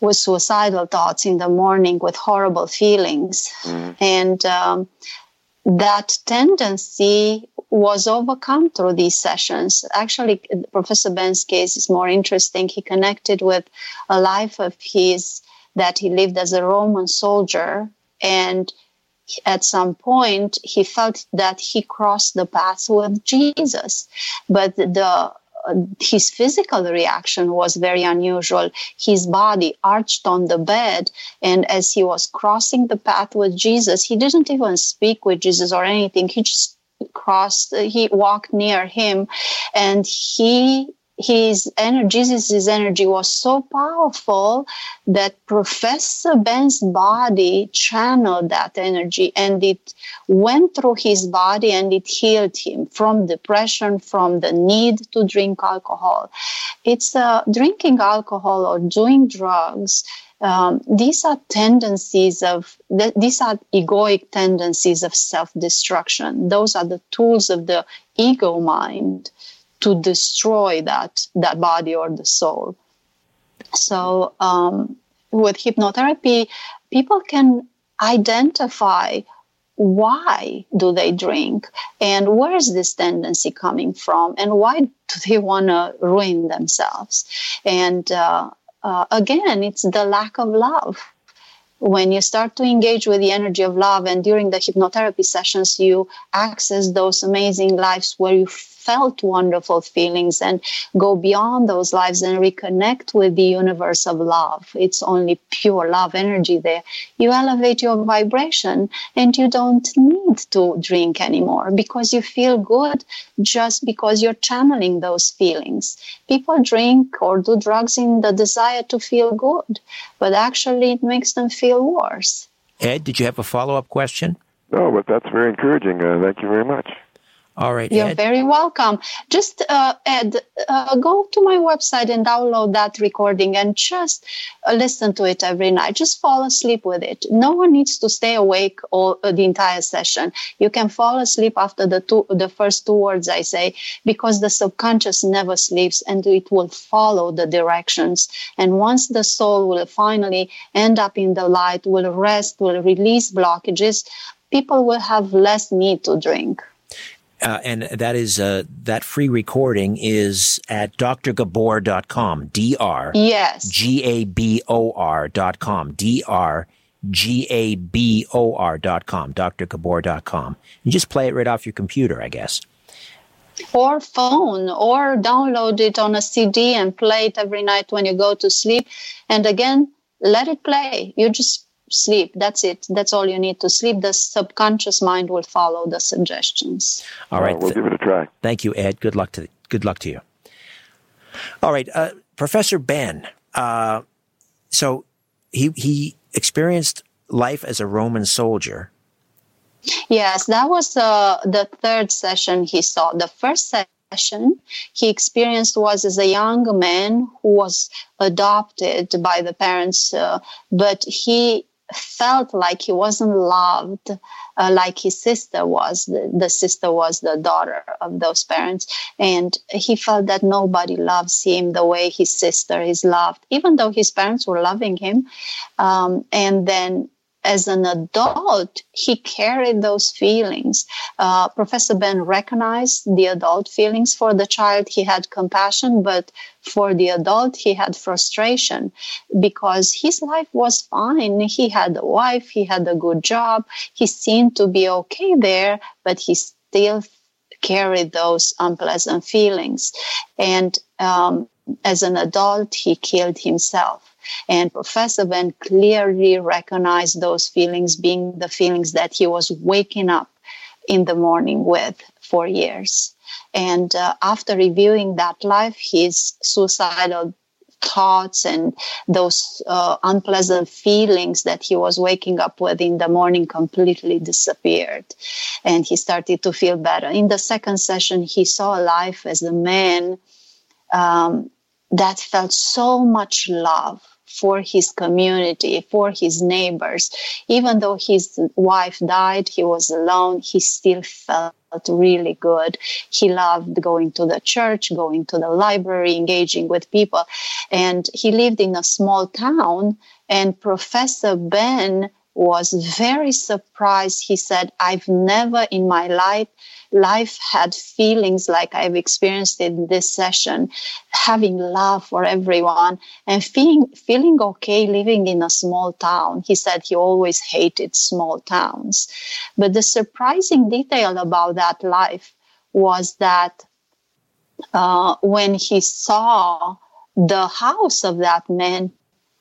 with suicidal thoughts in the morning, with horrible feelings, mm. and um, that tendency was overcome through these sessions. Actually, Professor Ben's case is more interesting. He connected with a life of his that he lived as a Roman soldier. And at some point, he felt that he crossed the path with Jesus. But the his physical reaction was very unusual. His body arched on the bed, and as he was crossing the path with Jesus, he didn't even speak with Jesus or anything. He just crossed, he walked near him and he his energy, Jesus' energy was so powerful that Professor Ben's body channeled that energy and it went through his body and it healed him from depression, from the need to drink alcohol. It's uh, drinking alcohol or doing drugs um, these are tendencies of these are egoic tendencies of self-destruction those are the tools of the ego mind to destroy that that body or the soul so um, with hypnotherapy people can identify why do they drink and where is this tendency coming from and why do they want to ruin themselves and uh, uh, again, it's the lack of love. when you start to engage with the energy of love and during the hypnotherapy sessions you access those amazing lives where you felt wonderful feelings and go beyond those lives and reconnect with the universe of love. It's only pure love energy there. You elevate your vibration and you don't need to drink anymore because you feel good just because you're channeling those feelings. People drink or do drugs in the desire to feel good, but actually it makes them feel worse. Ed, did you have a follow up question? No, but that's very encouraging. Uh, thank you very much. All right. You're Ed. very welcome. Just, uh, Ed, uh, go to my website and download that recording and just uh, listen to it every night. Just fall asleep with it. No one needs to stay awake all uh, the entire session. You can fall asleep after the two, the first two words I say, because the subconscious never sleeps and it will follow the directions. And once the soul will finally end up in the light, will rest, will release blockages, people will have less need to drink. Uh, and that is uh, that free recording is at drgabor.com. D R Yes. G A B O R dot com. D R G A B O R dot com. drgabor.com. You just play it right off your computer, I guess. or phone or download it on a CD and play it every night when you go to sleep. And again, let it play. You just sleep. That's it. That's all you need to sleep. The subconscious mind will follow the suggestions. All right. we'll give it a try. Thank you, Ed. Good luck to good luck to you. All right, uh, Professor Ben. Uh, so he he experienced life as a Roman soldier. Yes, that was uh, the third session he saw. The first session he experienced was as a young man who was adopted by the parents, uh, but he felt like he wasn't loved uh, like his sister was. The, the sister was the daughter of those parents. And he felt that nobody loves him the way his sister is loved, even though his parents were loving him. Um, and then as an adult, he carried those feelings. Uh, Professor Ben recognized the adult feelings for the child. He had compassion, but for the adult, he had frustration because his life was fine. He had a wife, he had a good job, he seemed to be okay there, but he still carried those unpleasant feelings. And um, as an adult, he killed himself. And Professor Ben clearly recognized those feelings being the feelings that he was waking up in the morning with for years. And uh, after reviewing that life, his suicidal thoughts and those uh, unpleasant feelings that he was waking up with in the morning completely disappeared. And he started to feel better. In the second session, he saw life as a man um, that felt so much love for his community, for his neighbors. Even though his wife died, he was alone, he still felt really good. He loved going to the church, going to the library, engaging with people. And he lived in a small town, and Professor Ben was very surprised. He said, I've never in my life life had feelings like I've experienced in this session, having love for everyone and feeling, feeling okay living in a small town. He said he always hated small towns. But the surprising detail about that life was that uh, when he saw the house of that man,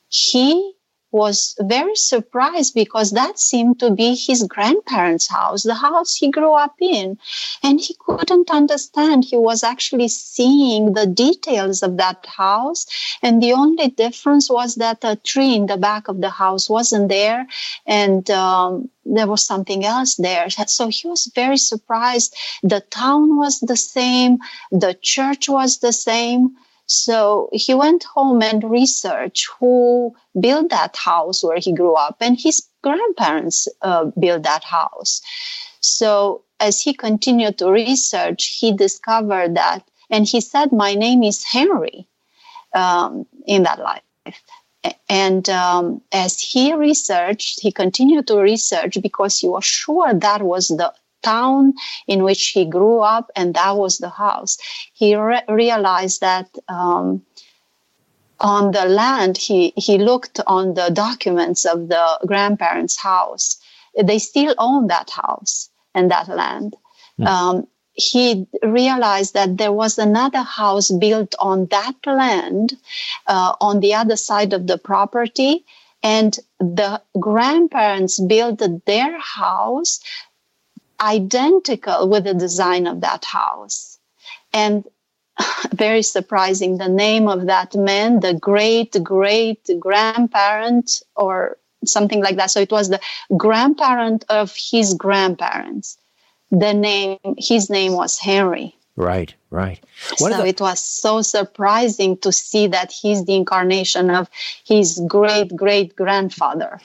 he was very surprised because that seemed to be his grandparents' house, the house he grew up in. And he couldn't understand. He was actually seeing the details of that house. And the only difference was that a tree in the back of the house wasn't there. And, um, there was something else there. So he was very surprised. The town was the same. The church was the same. So he went home and researched who built that house where he grew up, and his grandparents uh, built that house. So as he continued to research, he discovered that, and he said, "My name is Henry," um, in that life. And um, as he researched, he continued to research because he was sure that was the town in which he grew up, and that was the house. He re- realized that um, on the land, he, he looked on the documents of the grandparents' house. They still own that house and that land. Mm. Um, he realized that there was another house built on that land uh, on the other side of the property and the grandparents built their house identical with the design of that house. And very surprising the name of that man the great great grandparent or something like that. So it was the grandparent of his grandparents. The name his name was henry. Right right. What so the- it was so surprising to see that he's the incarnation of his great great grandfather.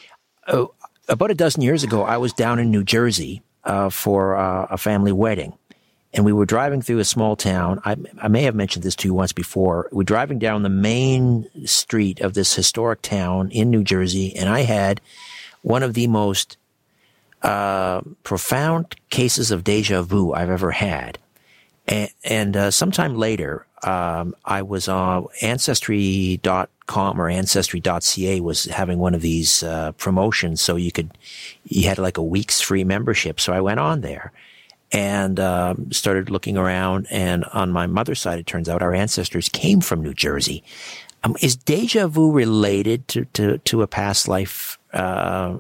Oh, about a dozen years ago i was down in new jersey uh, for uh, a family wedding and we were driving through a small town. I, I, may have mentioned this to you once before. We're driving down the main street of this historic town in New Jersey, and I had one of the most uh, profound cases of deja vu I've ever had. And, and uh, sometime later, um, I was on Ancestry.com or Ancestry.ca was having one of these uh, promotions, so you could you had like a week's free membership. So I went on there and um, started looking around. And on my mother's side, it turns out our ancestors came from New Jersey. Um, is deja vu related to to, to a past life? Uh,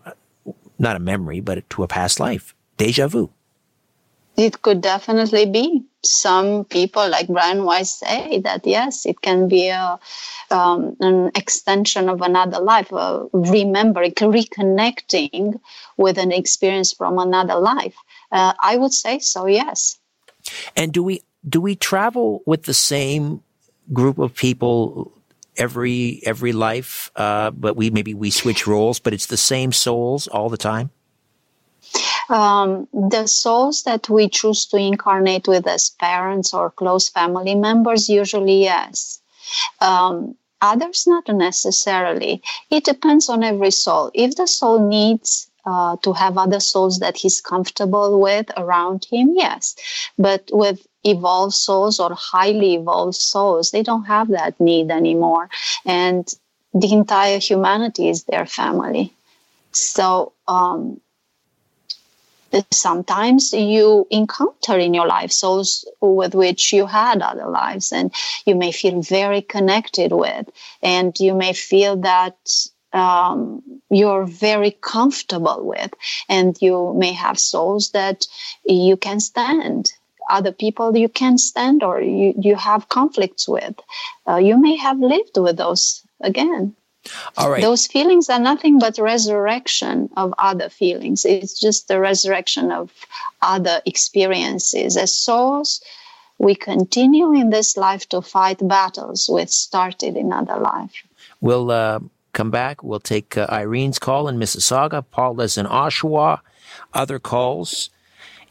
not a memory, but to a past life. Deja vu. It could definitely be. Some people, like Brian Weiss, say that yes, it can be a, um, an extension of another life, uh, remembering, reconnecting with an experience from another life. Uh, I would say so. Yes. And do we do we travel with the same group of people every every life, uh, but we maybe we switch roles, but it's the same souls all the time. Um, the souls that we choose to incarnate with as parents or close family members, usually yes. Um, others, not necessarily. It depends on every soul. If the soul needs uh, to have other souls that he's comfortable with around him, yes. But with evolved souls or highly evolved souls, they don't have that need anymore. And the entire humanity is their family. So, um, sometimes you encounter in your life souls with which you had other lives and you may feel very connected with. And you may feel that um, you're very comfortable with. And you may have souls that you can stand other people you can stand or you, you have conflicts with. Uh, you may have lived with those again all right. Those feelings are nothing but resurrection of other feelings. It's just the resurrection of other experiences. As souls, we continue in this life to fight battles we started in other life. We'll uh, come back. We'll take uh, Irene's call in Mississauga, Paul Paula's in Oshawa, other calls.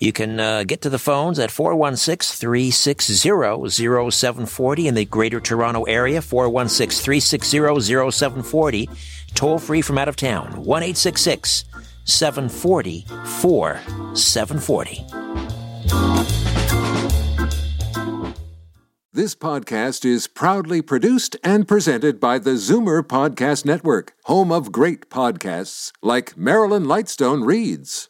You can uh, get to the phones at 416 360 0740 in the Greater Toronto Area, 416 360 0740. Toll free from out of town, 1 740 4740. This podcast is proudly produced and presented by the Zoomer Podcast Network, home of great podcasts like Marilyn Lightstone Reads,